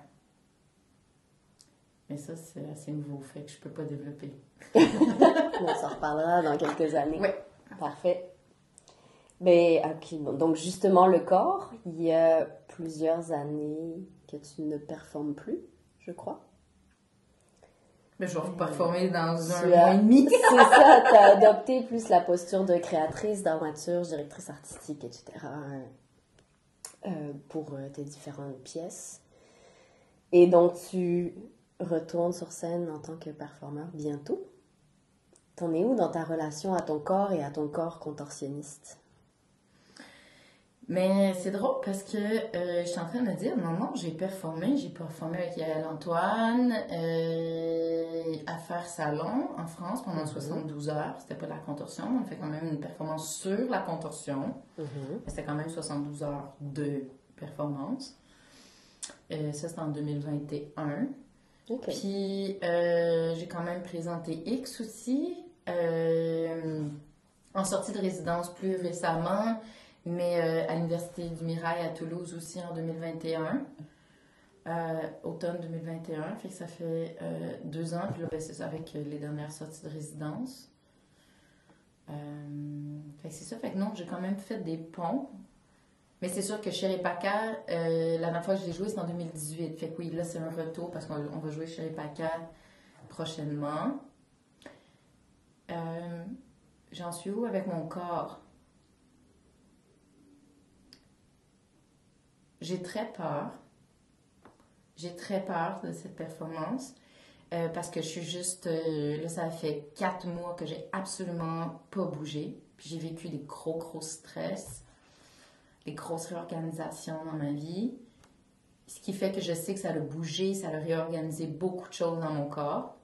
Speaker 2: Mais ça, c'est assez nouveau, fait que je peux pas développer.
Speaker 1: On s'en reparlera dans quelques années.
Speaker 2: Oui.
Speaker 1: Parfait. Mais, ok, donc justement, le corps, il y a plusieurs années, que tu ne performes plus, je crois.
Speaker 2: Mais je vais performer dans un mois et demi.
Speaker 1: C'est ça, tu as adopté plus la posture de créatrice, d'armature, directrice artistique, etc. Euh, pour euh, tes différentes pièces. Et donc, tu retournes sur scène en tant que performeur bientôt. T'en es où dans ta relation à ton corps et à ton corps contorsionniste?
Speaker 2: Mais c'est drôle parce que euh, je suis en train de me dire, non, non, j'ai performé. J'ai performé avec Yael Antoine euh, à faire salon en France pendant 72 mhm. heures. C'était pas de la contorsion, on fait quand même une performance sur la contorsion. Mhm. C'était quand même 72 heures de performance. Euh, ça, c'était en 2021. Puis j'ai quand même présenté X aussi. en sortie de résidence plus récemment mais euh, à l'Université du Mirail à Toulouse aussi en 2021. Euh, automne 2021, fait que ça fait euh, deux ans, puis là, ben, c'est ça avec les dernières sorties de résidence. fait que c'est ça, fait que non, j'ai quand même fait des ponts. Mais c'est sûr que chez Paca, la dernière fois que j'ai joué, c'est en 2018. Fait que oui, là, c'est un retour parce qu'on va jouer chez Paca prochainement. J'en suis où avec mon corps? J'ai très peur. J'ai très peur de cette performance euh, parce que je suis juste. Euh, là, ça fait quatre mois que j'ai absolument pas bougé. Puis j'ai vécu des gros, gros stress, des grosses réorganisations dans ma vie. Ce qui fait que je sais que ça a bougé, ça a réorganisé beaucoup de choses dans mon corps.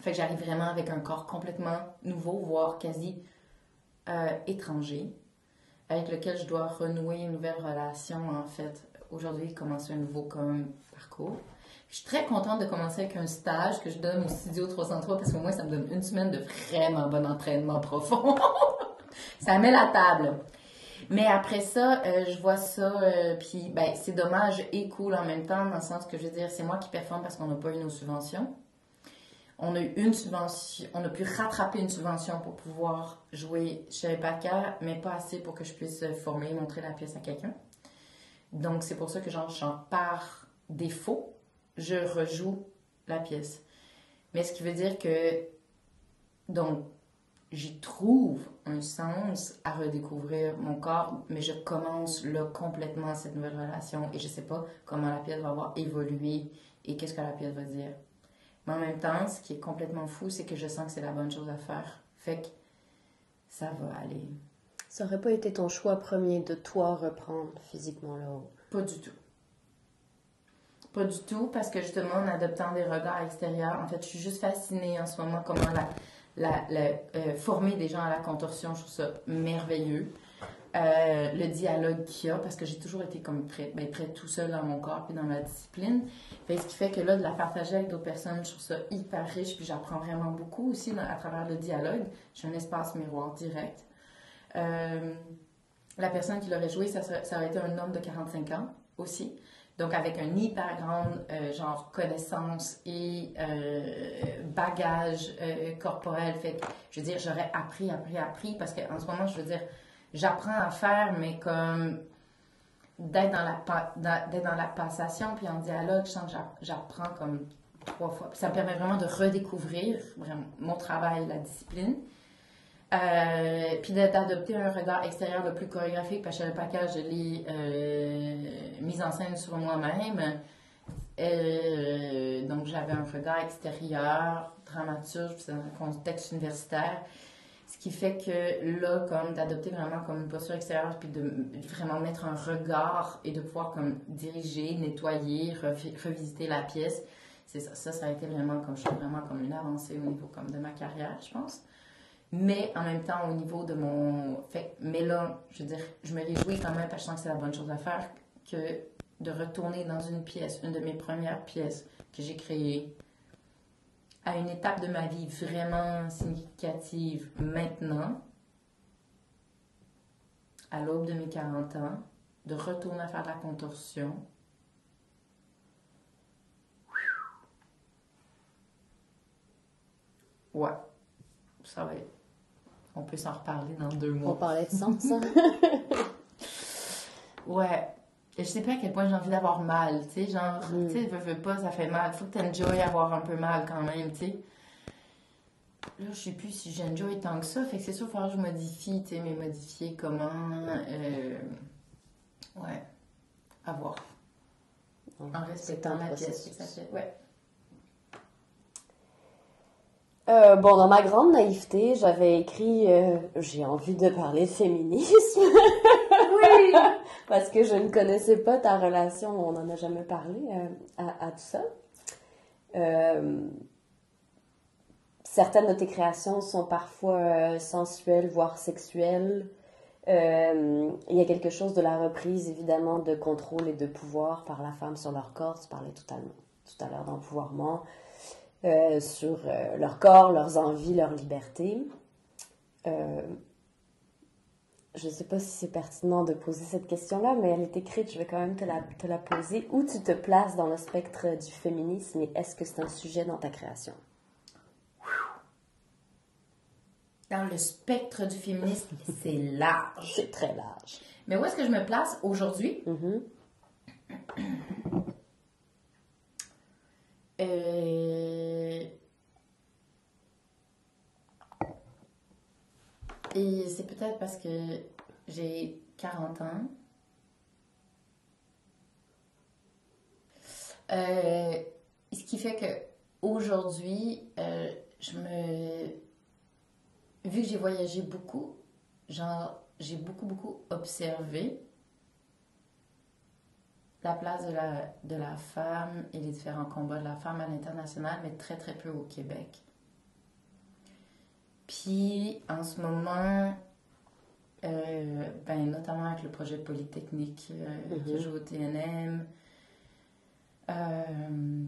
Speaker 2: Fait que j'arrive vraiment avec un corps complètement nouveau, voire quasi euh, étranger avec lequel je dois renouer une nouvelle relation, en fait, aujourd'hui commencer un nouveau parcours. Je suis très contente de commencer avec un stage que je donne au Studio 303 parce que moi, ça me donne une semaine de vraiment bon entraînement profond. ça met la table. Mais après ça, euh, je vois ça, euh, puis ben, c'est dommage et cool en même temps, dans le sens que je veux dire, c'est moi qui performe parce qu'on n'a pas eu nos subventions. On a eu une subvention, on a pu rattraper une subvention pour pouvoir jouer chez PACA, mais pas assez pour que je puisse former, montrer la pièce à quelqu'un. Donc, c'est pour ça que, genre, par défaut, je rejoue la pièce. Mais ce qui veut dire que, donc, j'y trouve un sens à redécouvrir mon corps, mais je commence là complètement cette nouvelle relation et je sais pas comment la pièce va avoir évolué et qu'est-ce que la pièce va dire. Mais en même temps, ce qui est complètement fou, c'est que je sens que c'est la bonne chose à faire. Fait que ça va aller.
Speaker 1: Ça aurait pas été ton choix premier de toi reprendre physiquement là
Speaker 2: Pas du tout. Pas du tout, parce que justement, en adoptant des regards extérieurs, en fait, je suis juste fascinée en ce moment comment la, la, euh, former des gens à la contorsion, je trouve ça merveilleux. Euh, le dialogue qu'il y a, parce que j'ai toujours été comme très, ben, très tout seul dans mon corps et dans ma discipline. Fait, ce qui fait que là, de la partager avec d'autres personnes, je trouve ça hyper riche, puis j'apprends vraiment beaucoup aussi à travers le dialogue. J'ai un espace miroir direct. Euh, la personne qui l'aurait joué, ça, ça aurait été un homme de 45 ans aussi. Donc, avec un hyper grande, euh, genre, connaissance et bagage corporel. Fait je veux dire, j'aurais appris, appris, appris, parce qu'en ce moment, je veux dire, j'apprends à faire, mais comme d'être dans la, d'être dans la passation, puis en dialogue, je sens que j'apprends comme trois fois. ça me permet vraiment de redécouvrir vraiment mon travail, la discipline. Euh, puis d'adopter un regard extérieur le plus chorégraphique, parce que le package, je l'ai euh, mise en scène sur moi-même. Euh, donc, j'avais un regard extérieur, dramaturge, puis dans un contexte universitaire. Ce qui fait que là, comme d'adopter vraiment comme une posture extérieure, puis de vraiment mettre un regard et de pouvoir comme diriger, nettoyer, revisiter la pièce, c'est ça, ça, ça a été vraiment comme, vraiment comme une avancée au niveau comme de ma carrière, je pense. Mais en même temps au niveau de mon fait mais là je veux dire je me réjouis quand même parce que je sens que c'est la bonne chose à faire que de retourner dans une pièce une de mes premières pièces que j'ai créées à une étape de ma vie vraiment significative maintenant à l'aube de mes 40 ans de retourner à faire de la contorsion ouais ça va être on peut s'en reparler dans deux mois.
Speaker 1: On parlait de sens, ça?
Speaker 2: ouais. Et je sais pas à quel point j'ai envie d'avoir mal, tu sais, genre, mm. tu sais, veux, veux pas, ça fait mal. Faut que t'enjoy avoir un peu mal quand même, tu sais. Là, je sais plus si j'enjoy tant que ça, fait que c'est sûr, il que je modifie, tu sais, mais modifier comment, euh, ouais, à voir. En respectant la pièce, ça fait, ouais.
Speaker 1: Euh, bon, dans ma grande naïveté, j'avais écrit euh, J'ai envie de parler de féminisme. oui! Parce que je ne connaissais pas ta relation, on n'en a jamais parlé euh, à, tout ça. certaines de tes créations sont parfois sensuelles, voire sexuelles. il y a quelque chose de la reprise, évidemment, de contrôle et de pouvoir par la femme sur leur corps. Tu parlais tout à, tout à l'heure d'empouvoirment. Euh, sur euh, leur corps, leurs envies, leur liberté. Je ne sais pas si c'est pertinent de poser cette question-là, mais elle est écrite, je vais quand même te la, te la poser. Où tu te places dans le spectre du féminisme et est-ce que c'est un sujet dans ta création?
Speaker 2: Dans le spectre du féminisme, c'est large.
Speaker 1: C'est très large.
Speaker 2: Mais où est-ce que je me place aujourd'hui? Mm-hmm. Euh, et c'est peut-être parce que j'ai 40 ans. Euh, ce qui fait que aujourd'hui, euh. Vu que j'ai voyagé beaucoup, genre, j'ai beaucoup, beaucoup observé la place de la, de la femme et les différents combats de la femme à l'international, mais très très peu au Québec. Puis en ce moment, Euh, ben, notamment avec le projet Polytechnique euh, que
Speaker 1: Mhm.
Speaker 2: joue au TNM. Euh,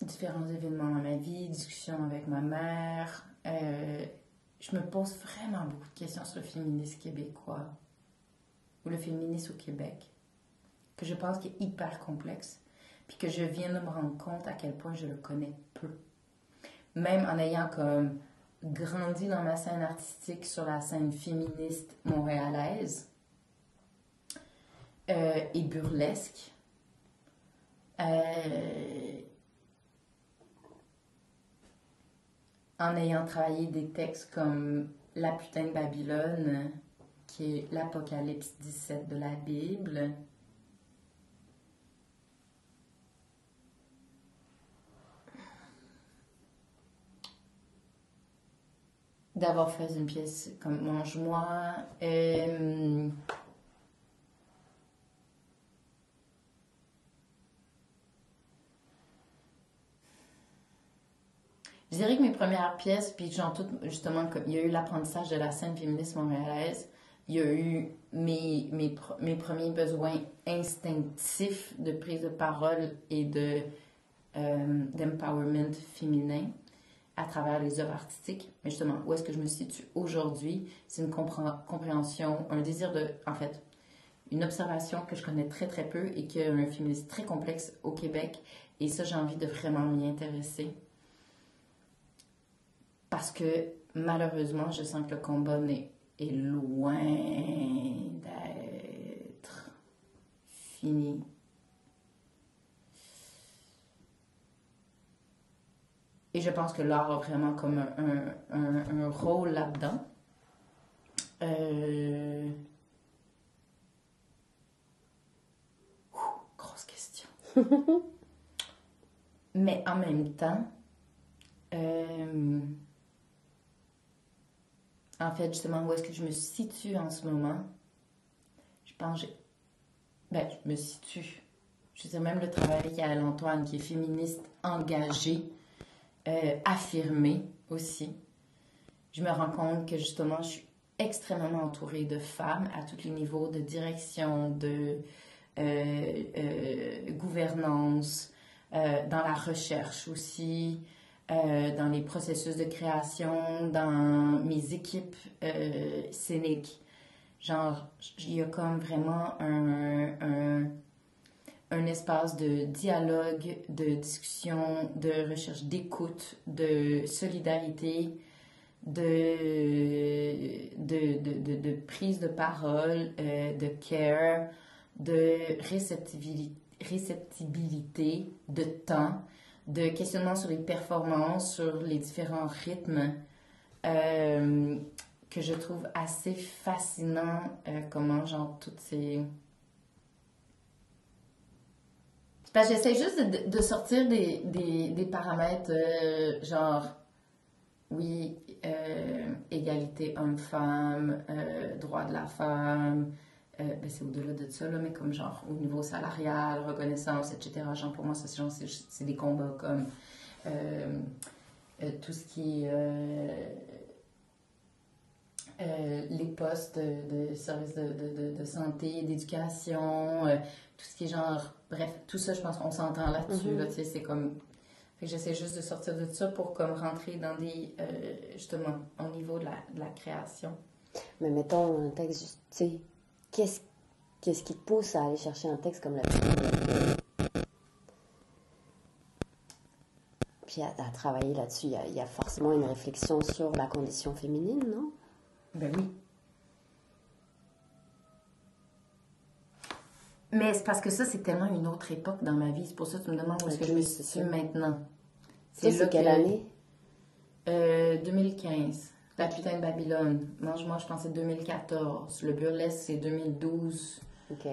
Speaker 2: différents événements dans ma vie, discussions avec ma mère. Je me pose vraiment beaucoup de questions sur le féminisme québécois ou le féminisme au Québec, que je pense qu'il est hyper complexe, puis que je viens de me rendre compte à quel point je le connais peu. Même en ayant comme grandi dans ma scène artistique sur la scène féministe montréalaise euh, et burlesque. Euh, en ayant travaillé des textes comme La putain de Babylone, qui est l'Apocalypse 17 de la Bible. D'avoir fait une pièce comme Mange-moi. euh, Je dirais que mes premières pièces, puis genre tout, justement, il y a eu l'apprentissage de la scène féministe montréalaise, il y a eu mes, mes, mes premiers besoins instinctifs de prise de parole et de euh, d'empowerment féminin à travers les œuvres artistiques. Mais justement, où est-ce que je me situe aujourd'hui? C'est une compré- compréhension, un désir de, en fait, une observation que je connais très très peu et qui est un féminisme très complexe au Québec. Et ça, j'ai envie de vraiment m'y intéresser. Parce que malheureusement, je sens que le combat est loin d'être fini. Et je pense que l'art a vraiment comme un, un- un- un rôle là-dedans. Euh... Grosse question. Mais en même temps, euh, en fait, justement, où est-ce que je me situe en ce moment? Je pense que ben, je me situe. Je sais même le travail qu'Alain Antoine, qui est féministe, engagé, euh, affirmé aussi. Je me rends compte que justement, je suis extrêmement entourée de femmes à tous les niveaux de direction, de euh, euh, gouvernance, euh, dans la recherche aussi, dans les processus de création, dans mes équipes scéniques. Genre, il y a comme vraiment un, un espace de dialogue, de discussion, de recherche d'écoute, de solidarité, de, de, de, prise de parole, euh, de care, de réceptibilité, de temps, de questionnement sur les performances, sur les différents rythmes, euh, que je trouve assez fascinant, euh, comment, genre, toutes ces... C'est j'essaie juste de, sortir des, des, des paramètres, euh, genre, oui, euh, égalité homme-femme, euh, droit de la femme, ben, c'est au-delà de ça, mais comme genre au niveau salarial, reconnaissance, etc. Genre pour moi, c'est, des combats comme tout ce qui est euh, les postes de, services de, de, santé, d'éducation, tout ce qui est genre, bref, tout ça, je pense qu'on s'entend là-dessus,
Speaker 1: Mhm.
Speaker 2: là, c'est comme j'essaie juste de sortir de ça pour comme rentrer dans des euh, justement au niveau de la, de la création.
Speaker 1: Mais mettons un texte, tu sais, qu'est-ce qu'est-ce qui te pousse à aller chercher un texte comme la Puis à, à travailler là-dessus, il y, y a forcément une réflexion sur la condition féminine, non?
Speaker 2: Ben oui. Mais c'est parce que ça, c'est tellement une autre époque dans ma vie. C'est pour ça que tu me demandes où est-ce que je me situe
Speaker 1: ça.
Speaker 2: maintenant.
Speaker 1: C'est quelle
Speaker 2: que-
Speaker 1: année?
Speaker 2: Euh, 2015. La putain de Babylone. Mange-moi, je pense c'est 2014. Le burlesque, c'est 2012.
Speaker 1: Ok.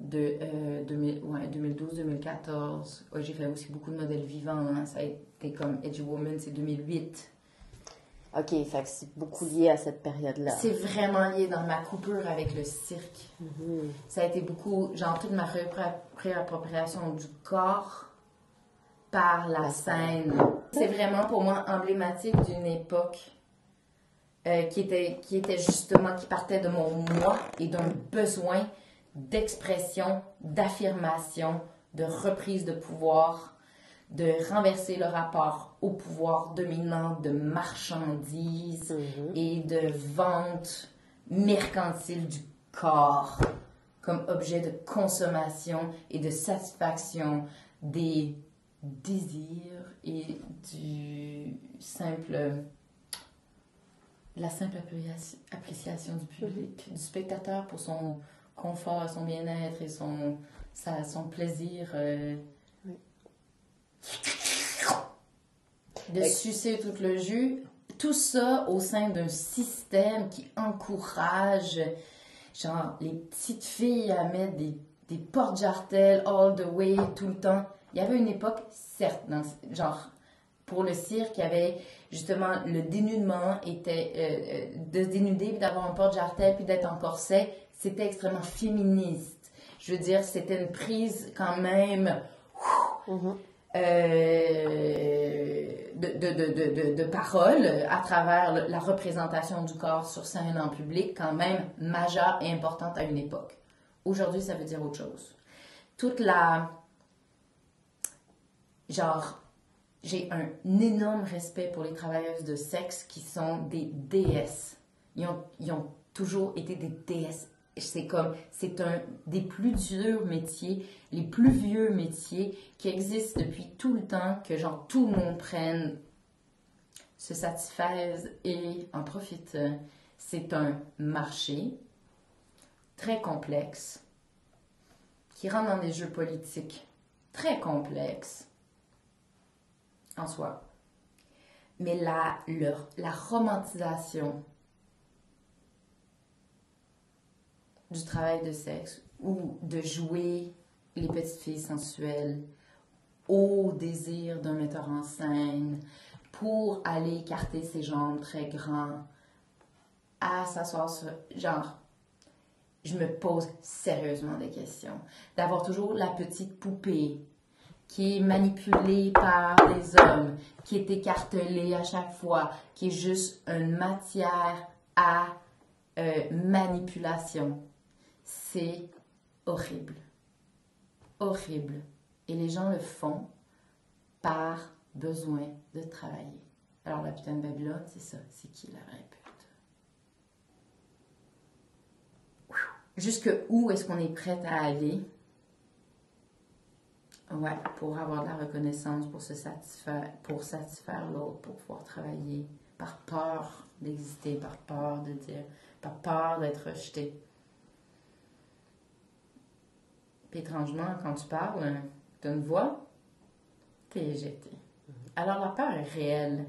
Speaker 2: De, euh, 2000 ouais, 2012-2014. Ouais, j'ai fait aussi beaucoup de modèles vivants. hein. Ça a été comme Edgy Woman, c'est 2008.
Speaker 1: Ok, fait que c'est beaucoup lié à cette période-là.
Speaker 2: C'est vraiment lié dans ma coupure avec le cirque.
Speaker 1: Mhm.
Speaker 2: Ça a été beaucoup, genre toute ma réappro- réappropriation du corps par la
Speaker 1: La
Speaker 2: scène. C'est vraiment pour moi emblématique d'une époque euh, qui, était, qui était justement, qui partait de mon moi et d'un besoin d'expression, d'affirmation, de reprise de pouvoir, de renverser le rapport au pouvoir dominant de marchandises
Speaker 1: Mhm.
Speaker 2: et de vente mercantile du corps comme objet de consommation et de satisfaction des désirs et du simple la simple appréci- appréciation du public, du spectateur pour son confort, son bien-être et son, sa- son plaisir euh. De
Speaker 1: Fait-
Speaker 2: sucer tout le jus. Tout ça au sein d'un système qui encourage, genre, les petites filles à mettre des, des portes-jartelles all the way tout le temps. Il y avait une époque, certes, dans, genre, pour le cirque, il y avait justement le dénudement, était euh, euh, de se dénuder, puis d'avoir un porte-jartel, puis d'être en corset, c'était extrêmement féministe. Je veux dire, c'était une prise quand même de, de, de, de, de, de parole à travers la représentation du corps sur scène en public, quand même majeure et importante à une époque. Aujourd'hui, ça veut dire autre chose. Toute la. Genre, j'ai un énorme respect pour les travailleuses de sexe qui sont des déesses. Ils ont, ils ont toujours été des déesses. C'est comme, c'est un des plus durs métiers, les plus vieux métiers qui existent depuis tout le temps, que genre tout le monde prenne, se satisfaise et en profite. C'est un marché très complexe qui rentre dans des jeux politiques très complexes en soi. Mais la, la romantisation du travail de sexe ou de jouer les petites filles sensuelles au désir d'un metteur en scène pour aller écarter ses jambes très grands à s'asseoir sur genre je me pose sérieusement des questions d'avoir toujours la petite poupée qui est manipulée par des hommes, qui est écartelée à chaque fois, qui est juste une matière à euh, manipulation. C'est horrible. Horrible. Et les gens le font par besoin de travailler. Alors la putain de Babylone, c'est ça. C'est qui la vraie pute? Jusque où est-ce qu'on est prête à aller? Ouais, pour avoir de la reconnaissance, pour se satisfaire, pour satisfaire l'autre, pour pouvoir travailler, par peur d'exister, par peur de dire, par peur d'être rejeté. Puis étrangement, quand tu parles, tu as une voix, t'es éjecté. Alors la peur est réelle.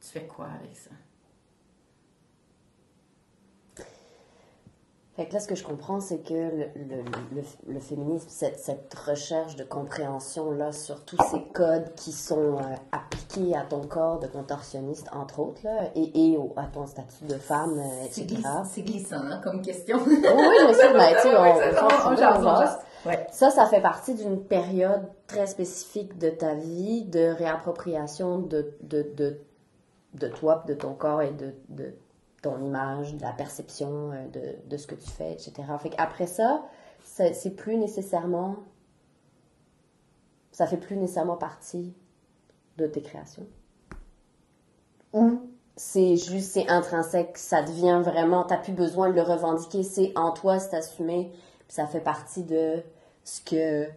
Speaker 2: Tu fais quoi avec ça?
Speaker 1: Fait que là, ce que je comprends, c'est que le, le, le, le féminisme, cette, cette recherche de compréhension-là sur tous ces codes qui sont euh, appliqués à ton corps de contorsionniste, entre autres, là, et, et au- à ton statut de femme, euh,
Speaker 2: C'est
Speaker 1: etc.
Speaker 2: glissant, c'est glissant hein, comme question.
Speaker 1: Oh oui, je sais, on, on.
Speaker 2: Ouais.
Speaker 1: Ça, ça fait partie d'une période très spécifique de ta vie, de réappropriation de, de, de, de toi, de ton corps et de, de ton image, de la perception euh, de, de ce que tu fais, etc. Fait qu'après ça, c'est plus nécessairement... Ça fait plus nécessairement partie de tes créations. Ou c'est juste, c'est intrinsèque, ça devient vraiment, t'as plus besoin de le revendiquer, c'est en toi, c'est assumé, puis ça fait partie de ce que,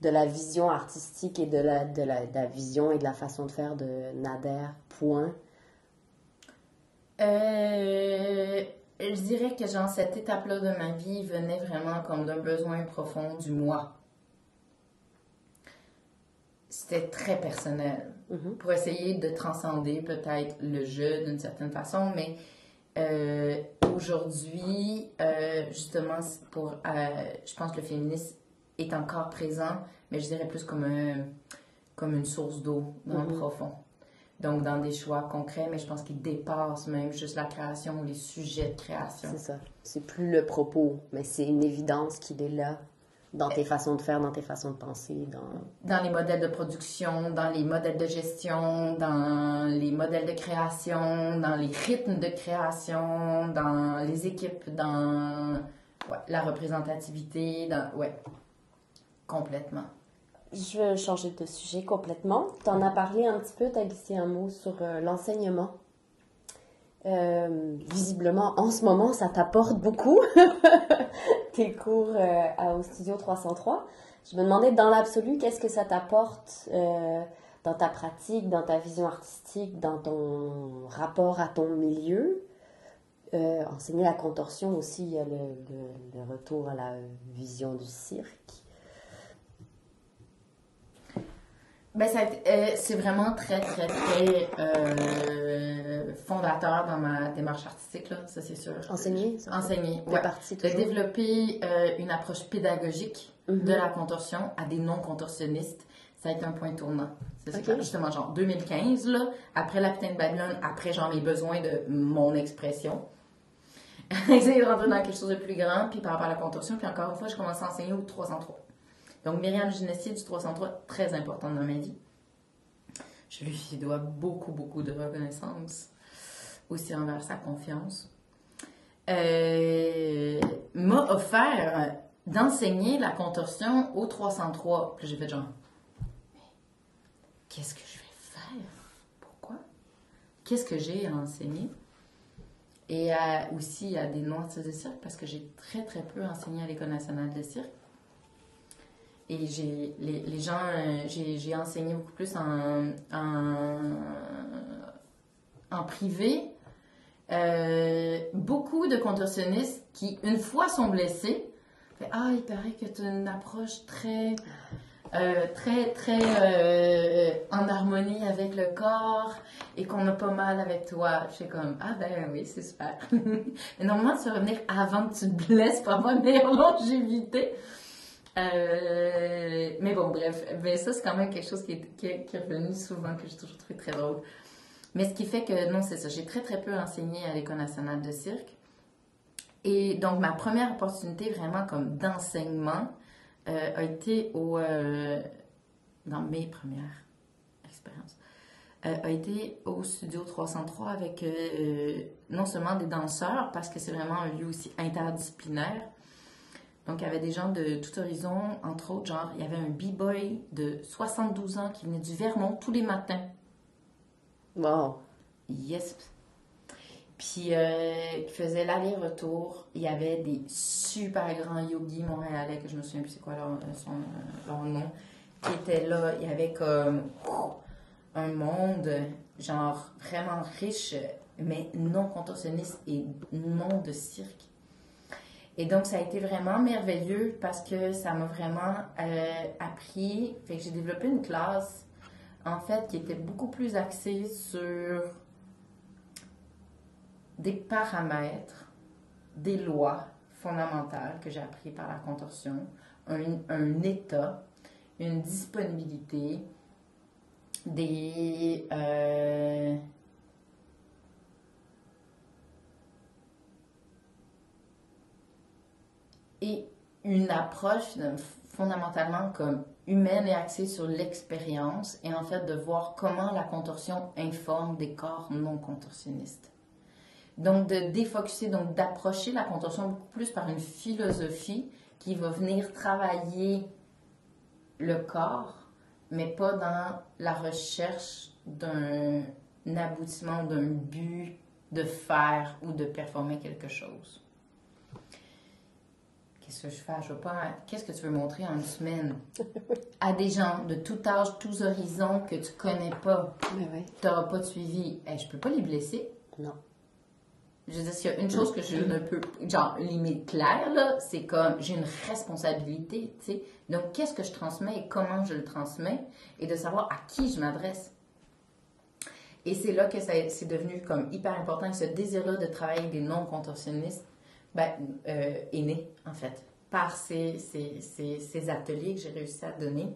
Speaker 1: de la vision artistique et de la, de la, de la vision et de la façon de faire de Nader, point.
Speaker 2: Euh, je dirais que genre cette étape-là de ma vie venait vraiment comme d'un besoin profond du moi. C'était très personnel.
Speaker 1: Mhm.
Speaker 2: Pour essayer de transcender peut-être le jeu d'une certaine façon, mais euh, aujourd'hui, euh, justement, pour, euh, je pense que le féminisme est encore présent, mais je dirais plus comme, un, comme une source d'eau dans le
Speaker 1: Mhm.
Speaker 2: profond. Donc, dans des choix concrets, mais je pense qu'il dépasse même juste la création ou les sujets de création.
Speaker 1: C'est ça. C'est plus le propos, mais c'est une évidence qu'il est là Dans tes façons de faire, dans tes façons de penser, dans...
Speaker 2: Dans les modèles de production, dans les modèles de gestion, dans les modèles de création, dans les rythmes de création, dans les équipes, dans la représentativité, dans... Ouais, complètement.
Speaker 1: Je veux changer de sujet complètement. Tu en as parlé un petit peu, tu as glissé un mot sur euh, l'enseignement. Euh, visiblement, en ce moment, ça t'apporte beaucoup, tes cours euh, au Studio 303. Je me demandais, dans l'absolu, qu'est-ce que ça t'apporte dans ta pratique, dans ta vision artistique, dans ton rapport à ton milieu? Enseigner la contorsion aussi, il y a le retour à la vision du cirque.
Speaker 2: Ben, euh, c'est vraiment très, très, très euh, fondateur dans ma démarche artistique, là, ça c'est sûr.
Speaker 1: Enseigner?
Speaker 2: Enseigner, oui. De développer euh, une approche pédagogique de
Speaker 1: mhm.
Speaker 2: la contorsion à des non-contorsionnistes, ça a été un point tournant. C'est justement genre 2015, là, après la putain de Babylone, après genre mes besoins de mon expression. Essayer de rentrer dans quelque chose de plus grand, puis par rapport à la contorsion, puis encore une fois, je commence à enseigner au 303. Donc, Myriam Genessier du 303, très importante dans ma vie. Je lui dois beaucoup, beaucoup de reconnaissance, aussi envers sa confiance. Euh, m'a offert d'enseigner la contorsion au 303. Puis j'ai fait genre, qu'est-ce que je vais faire? Pourquoi? Qu'est-ce que j'ai à enseigner? Et aussi à des nuances de cirque, parce que j'ai très, très peu enseigné à l'École nationale de cirque. Et j'ai les, gens, euh, j'ai enseigné beaucoup plus en, en, privé. Euh, beaucoup de contorsionnistes qui, une fois sont blessés, fait, ah, il paraît que tu as une approche très, euh, très, très en harmonie avec le corps et qu'on a pas mal avec toi. Je suis comme, ah ben oui, c'est super. Mais normalement, vas revenir avant que tu te blesses pour avoir une meilleure longévité. Euh, mais bon, bref, mais ça, c'est quand même quelque chose qui est, qui, est, revenu souvent, que j'ai toujours trouvé très drôle. Mais ce qui fait que, non, c'est ça, j'ai très très peu enseigné à l'École nationale de cirque. Et donc, ma première opportunité vraiment comme d'enseignement euh, a été au, euh, dans mes premières expériences, a été au Studio 303 avec non seulement des danseurs, parce que c'est vraiment un lieu aussi interdisciplinaire, donc, il y avait des gens de tout horizon, entre autres, genre, il y avait un b-boy de 72 ans qui venait du Vermont tous les matins.
Speaker 1: Wow.
Speaker 2: Yes. Puis, euh, qui faisait l'aller-retour. Il y avait des super grands yogis montréalais, que je me souviens plus c'est quoi leur, son, leur nom, qui étaient là. Il y avait comme un monde, genre, vraiment riche, mais non contorsionniste et non de cirque. Et donc, ça a été vraiment merveilleux parce que ça m'a vraiment euh, appris. Fait que j'ai développé une classe, en fait, qui était beaucoup plus axée sur des paramètres, des lois fondamentales que j'ai appris par la contorsion, un, état, une disponibilité, des. Euh, et une approche fondamentalement comme humaine et axée sur l'expérience et en fait de voir comment la contorsion informe des corps non contorsionnistes. Donc de défocuser, donc d'approcher la contorsion beaucoup plus par une philosophie qui va venir travailler le corps, mais pas dans la recherche d'un aboutissement, d'un but de faire ou de performer quelque chose qu'est-ce que je fais? Je veux pas. Qu'est-ce que tu veux montrer en une semaine? À des gens de tout âge, tous horizons que tu connais pas? Tu n'auras pas de suivi. Je je peux pas les blesser.
Speaker 1: Non.
Speaker 2: Je veux dire, s'il y a une chose que je ne peux, genre, limite claire, là, c'est comme, j'ai une responsabilité, tu sais. Donc, qu'est-ce que je transmets et comment je le transmets? Et de savoir à qui je m'adresse. Et c'est là que c'est devenu comme hyper important, ce désir-là de travailler avec des non-contorsionnistes ben, euh, est né, en fait, par ces, ces, ces, ateliers que j'ai réussi à donner.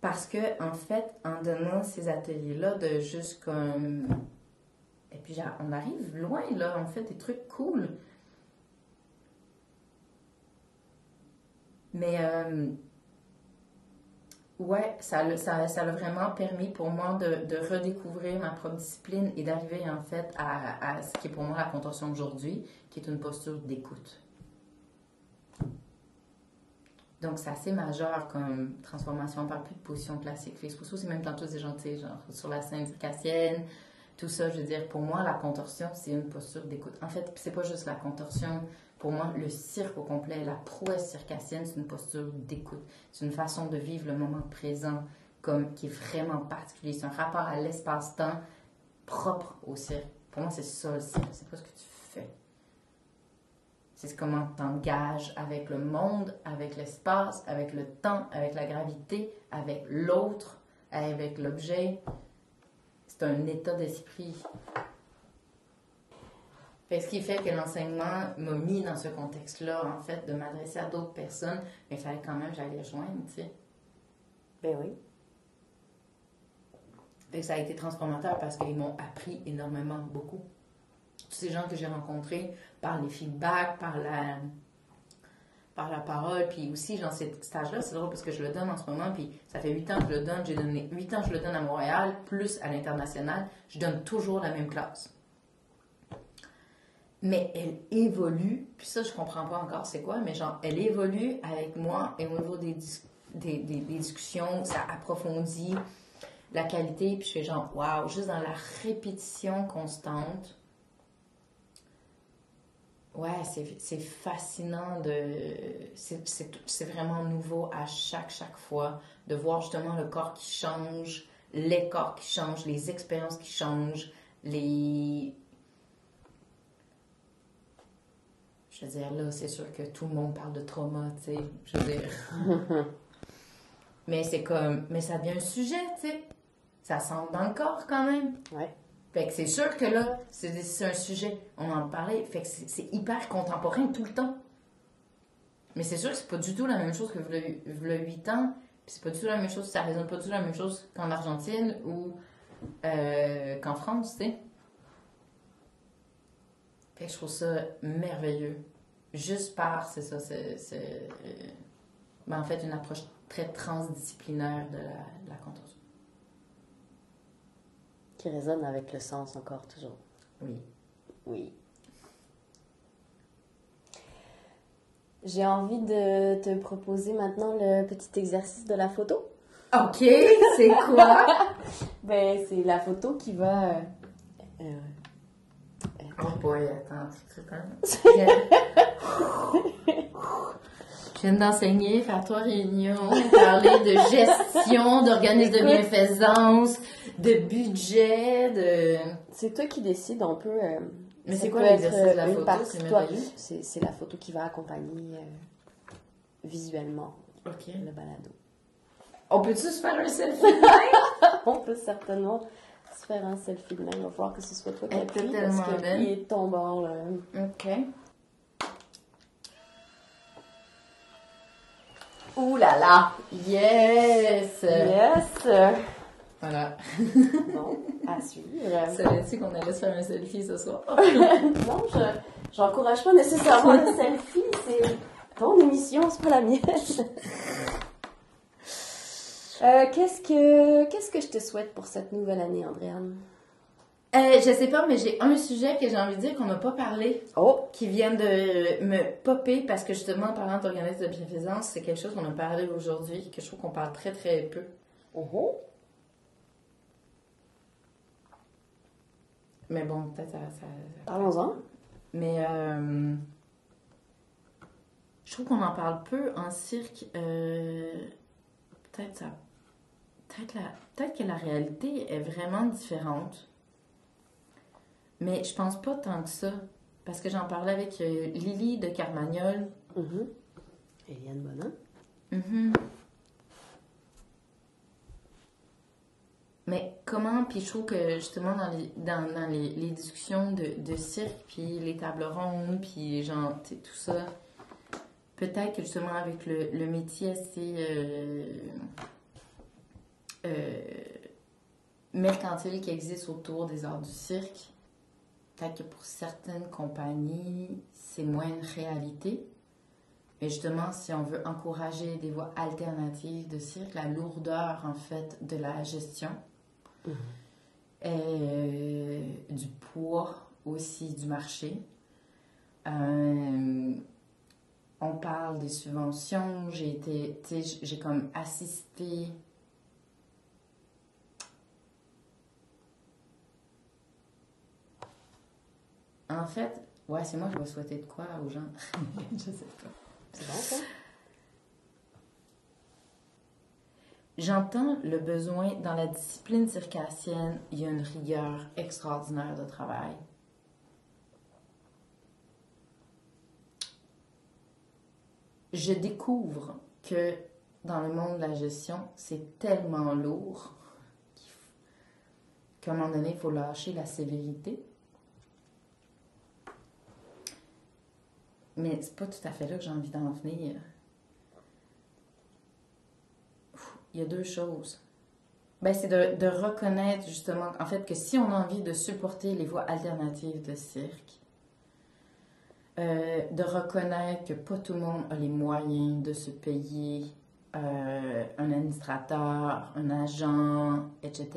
Speaker 2: Parce que, en fait, en donnant ces ateliers-là, de juste comme. Et puis, on arrive loin, là, on fait des trucs cool. Mais euh, ouais, ça l'a ça, ça vraiment permis pour moi de, redécouvrir ma propre discipline et d'arriver en fait à, ce qui est pour moi la contorsion aujourd'hui, qui est une posture d'écoute. Donc, c'est assez majeur comme transformation. On parle plus de position classique. Ça c'est même tantôt des gens, genre sur la scène circassienne, tout ça. Je veux dire, pour moi, la contorsion, c'est une posture d'écoute. En fait, c'est pas juste la contorsion. Pour moi, le cirque au complet, la prouesse circassienne, c'est une posture d'écoute. C'est une façon de vivre le moment présent comme qui est vraiment particulier. C'est un rapport à l'espace-temps propre au cirque. Pour moi, c'est ça le cirque. C'est pas ce que tu fais. C'est comment tu t'engages avec le monde, avec l'espace, avec le temps, avec la gravité, avec l'autre, avec l'objet. C'est un état d'esprit. Fait ce qui fait que l'enseignement m'a mis dans ce contexte-là, en fait, de m'adresser à d'autres personnes, mais il fallait quand même que j'aille les joindre, tu sais.
Speaker 1: Ben oui.
Speaker 2: Que ça a été transformateur parce qu'ils m'ont appris énormément, beaucoup. Tous ces gens que j'ai rencontrés par les feedbacks, par la, par la parole, puis aussi, genre, cet stage-là, c'est drôle parce que je le donne en ce moment, puis ça fait huit ans que je le donne, j'ai donné huit ans que je le donne à Montréal, plus à l'international, je donne toujours la même classe. Mais elle évolue, puis ça, je comprends pas encore c'est quoi, mais genre, elle évolue avec moi et au niveau des, des, des- discussions, ça approfondit la qualité, puis je fais genre, waouh, juste dans la répétition constante. Ouais, c'est fascinant de. C'est vraiment nouveau à chaque, chaque fois de voir justement le corps qui change, les corps qui changent, les expériences qui changent, les. Je veux dire, là, c'est sûr que tout le monde parle de trauma, tu sais. Je veux dire. mais c'est comme. Mais ça devient un sujet, tu sais. Ça semble dans le corps quand même.
Speaker 1: Ouais.
Speaker 2: Fait que c'est sûr que là, c'est c'est un sujet, on en parlait, fait que c'est c'est hyper contemporain tout le temps. Mais c'est sûr que c'est pas du tout la même chose que le 8 ans, puis c'est pas du tout la même chose, ça résonne pas du tout la même chose qu'en Argentine ou euh, qu'en France, tu sais. Fait que je trouve ça merveilleux. Juste par, c'est ça, c'est. c'est, euh, ben, en fait, une approche très transdisciplinaire de la, de la contorsion.
Speaker 1: Qui résonne avec le sens encore, toujours.
Speaker 2: Oui.
Speaker 1: Oui. J'ai envie de te proposer maintenant le petit exercice de la photo.
Speaker 2: Ok, c'est quoi?
Speaker 1: Ben, c'est la photo qui va. euh, euh,
Speaker 2: Oh boy, attends, même. Je viens d'enseigner, faire trois réunions, parler de gestion, d'organisme de bienfaisance, de budget, de.
Speaker 1: c'est toi qui décides, on peut. euh,
Speaker 2: Mais c'est quoi l'exercice de la
Speaker 1: euh,
Speaker 2: photo? C'est
Speaker 1: la photo qui va accompagner euh, visuellement le balado.
Speaker 2: On peut-tu se faire un selfie?
Speaker 1: On peut certainement se faire un selfie de même. Il va falloir que ce soit toi qui
Speaker 2: était
Speaker 1: appuies parce que il est bord, là.
Speaker 2: Ok.
Speaker 1: Ouh là là!
Speaker 2: Yes!
Speaker 1: Yes!
Speaker 2: Voilà.
Speaker 1: Bon, à suivre.
Speaker 2: Savais-tu qu'on allait se faire un selfie ce soir?
Speaker 1: non, je j'encourage pas nécessairement le selfie. C'est ton émission, c'est pas la mienne. Euh, qu'est-ce que qu'est-ce que je te souhaite pour cette nouvelle année, Andréane?
Speaker 2: Euh, je sais pas, mais j'ai un sujet que j'ai envie de dire qu'on n'a pas parlé.
Speaker 1: Oh!
Speaker 2: qui vient de me popper parce que justement en parlant d'organisme de bienfaisance, c'est quelque chose qu'on a parlé aujourd'hui, que je trouve qu'on parle très très peu.
Speaker 1: Oh!
Speaker 2: Mais bon, peut-être ça, ça-
Speaker 1: Parlons-en.
Speaker 2: Mais euh, je trouve qu'on en parle peu en cirque. euh, peut-être ça. Peut-être que la réalité est vraiment différente. Mais je pense pas tant que ça. Parce que j'en parlais avec euh, Lily de Carmagnol.
Speaker 1: Mhm. Eliane Bonin.
Speaker 2: Mhm. Mais comment, puis je trouve que justement dans les, dans, dans les, les discussions de, de cirque, puis les tables rondes, puis genre, tu sais, tout ça, peut-être que justement avec le, le métier assez euh, euh, mercantile qui existe autour des arts du cirque, peut-être que pour certaines compagnies, c'est moins une réalité. Mais justement, si on veut encourager des voies alternatives de cirque, la lourdeur en fait de la gestion et euh, du poids aussi du marché. Euh, on parle des subventions. J'ai été, tu sais, j'ai comme assisté. En fait, ouais, c'est moi qui vais souhaiter de quoi aux gens? Je sais pas.
Speaker 1: C'est bon, ça?
Speaker 2: J'entends le besoin dans la discipline circassienne, il y a une rigueur extraordinaire de travail. Je découvre que dans le monde de la gestion, c'est tellement lourd qu'à un moment donné, il faut lâcher la sévérité. Mais c'est pas tout à fait là que j'ai envie d'en venir. il y a deux choses. Ben, c'est de, reconnaître justement, en fait, que si on a envie de supporter les voies alternatives de cirque, euh, de reconnaître que pas tout le monde a les moyens de se payer euh, un administrateur, un agent, etc.,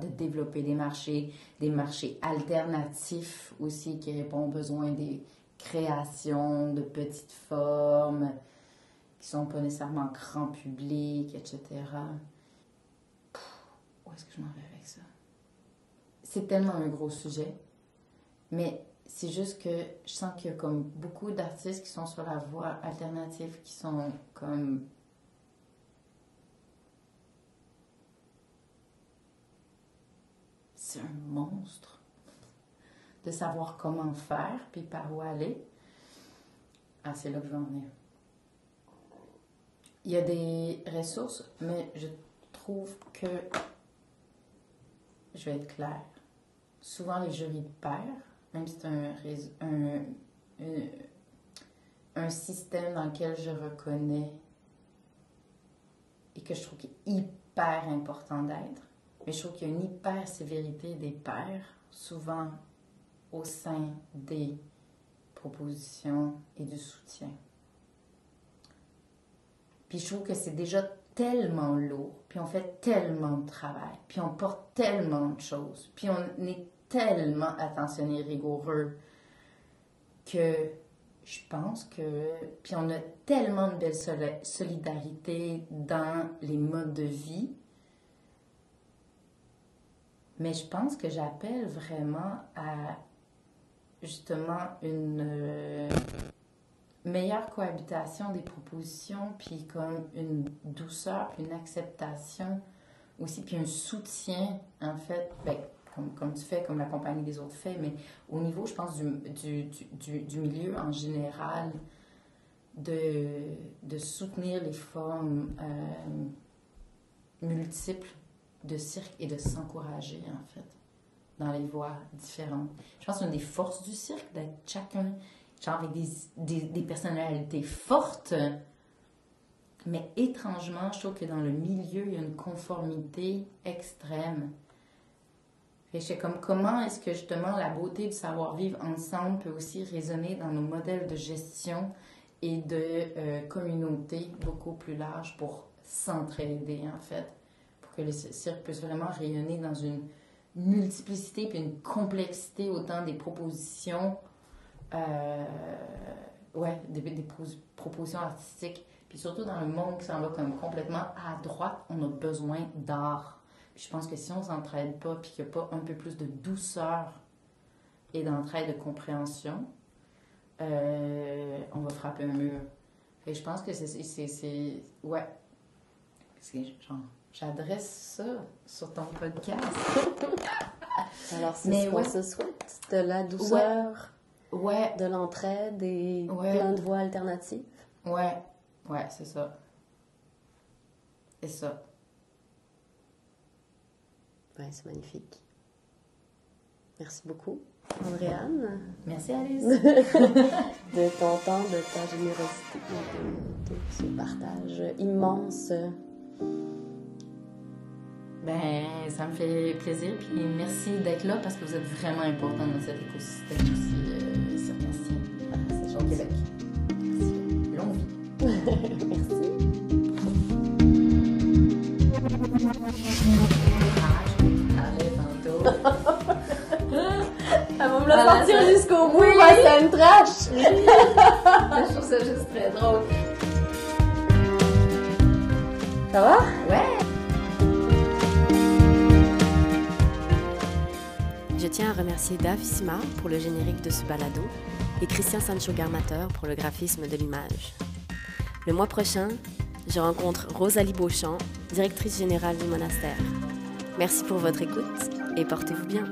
Speaker 2: de développer des marchés, des marchés alternatifs aussi qui répondent aux besoins des créations de petites formes qui sont pas nécessairement grand public, etc. Où est-ce que je m'en vais avec ça? C'est tellement un gros sujet, mais c'est juste que je sens qu'il y a comme beaucoup d'artistes qui sont sur la voie alternative, qui sont comme... C'est un monstre de savoir comment faire, puis par où aller. Ah, c'est là que je veux en venir. Il y a des ressources, mais je trouve que, je vais être claire, souvent les jurys de pairs, même si c'est un, un, un, un système dans lequel je reconnais et que je trouve qu'il est hyper important d'être, mais je trouve qu'il y a une hyper sévérité des pairs, souvent au sein des propositions et du soutien. Puis je trouve que c'est déjà tellement lourd, puis on fait tellement de travail, puis on porte tellement de choses, puis on est tellement attentionné, rigoureux, que je pense que... Puis on a tellement de belle soli- solidarité dans les modes de vie, mais je pense que j'appelle vraiment à justement une... euh, meilleure cohabitation des propositions, puis comme une douceur, une acceptation aussi, puis un soutien, en fait, ben, comme, comme tu fais, comme la compagnie des autres fait, mais au niveau, je pense, du, du, du, milieu en général, de, de soutenir les formes euh, multiples de cirque et de s'encourager, en fait, dans les voies différentes. Je pense que c'est une des forces du cirque, d'être chacun genre avec des, des, des personnalités fortes. Mais étrangement, je trouve que dans le milieu, il y a une conformité extrême. Et je sais comme comment est-ce que justement la beauté du savoir-vivre ensemble peut aussi résonner dans nos modèles de gestion et de euh, communauté beaucoup plus large pour s'entraider en fait, pour que le cirque puisse vraiment rayonner dans une multiplicité puis une complexité autant des propositions euh, ouais, des, des pos- propositions artistiques. Puis surtout dans le monde qui s'en va comme complètement à droite, on a besoin d'art. Puis je pense que si on s'entraide pas, puis qu'il n'y a pas un peu plus de douceur et d'entraide, de compréhension, euh, on va frapper un mur. Et je pense que c'est- Ouais. C'est genre... J'adresse ça sur ton podcast.
Speaker 1: Alors, c'est
Speaker 2: Mais
Speaker 1: ce qu'on
Speaker 2: ouais.
Speaker 1: se souhaite, de la douceur,
Speaker 2: Ouais,
Speaker 1: de l'entraide et plein de voies alternatives.
Speaker 2: ouais, ouais, c'est ça. C'est ça.
Speaker 1: Ouais, c'est magnifique. Merci beaucoup, Andréane,
Speaker 2: Merci Alice.
Speaker 1: de ton temps, de ta générosité, de, de ce partage immense.
Speaker 2: Ben, ça me fait plaisir, puis merci d'être là parce que vous êtes vraiment important dans cet écosystème aussi euh, circassien
Speaker 1: Ah, c'est.
Speaker 2: Québec. Merci. Longue vie. Allez, tantôt.
Speaker 1: Elle va me
Speaker 2: la sortir
Speaker 1: jusqu'au
Speaker 2: bout,
Speaker 1: ma
Speaker 2: ma
Speaker 1: scène trash.
Speaker 2: Je trouve ça juste très drôle.
Speaker 1: Ça va?
Speaker 2: Ouais.
Speaker 1: Je tiens à remercier Dave Sima pour le générique de ce balado et Christian Sancho Garmateur pour le graphisme de l'image. Le mois prochain, je rencontre Rosalie Beauchamp, directrice générale du monastère. Merci pour votre écoute et portez-vous bien.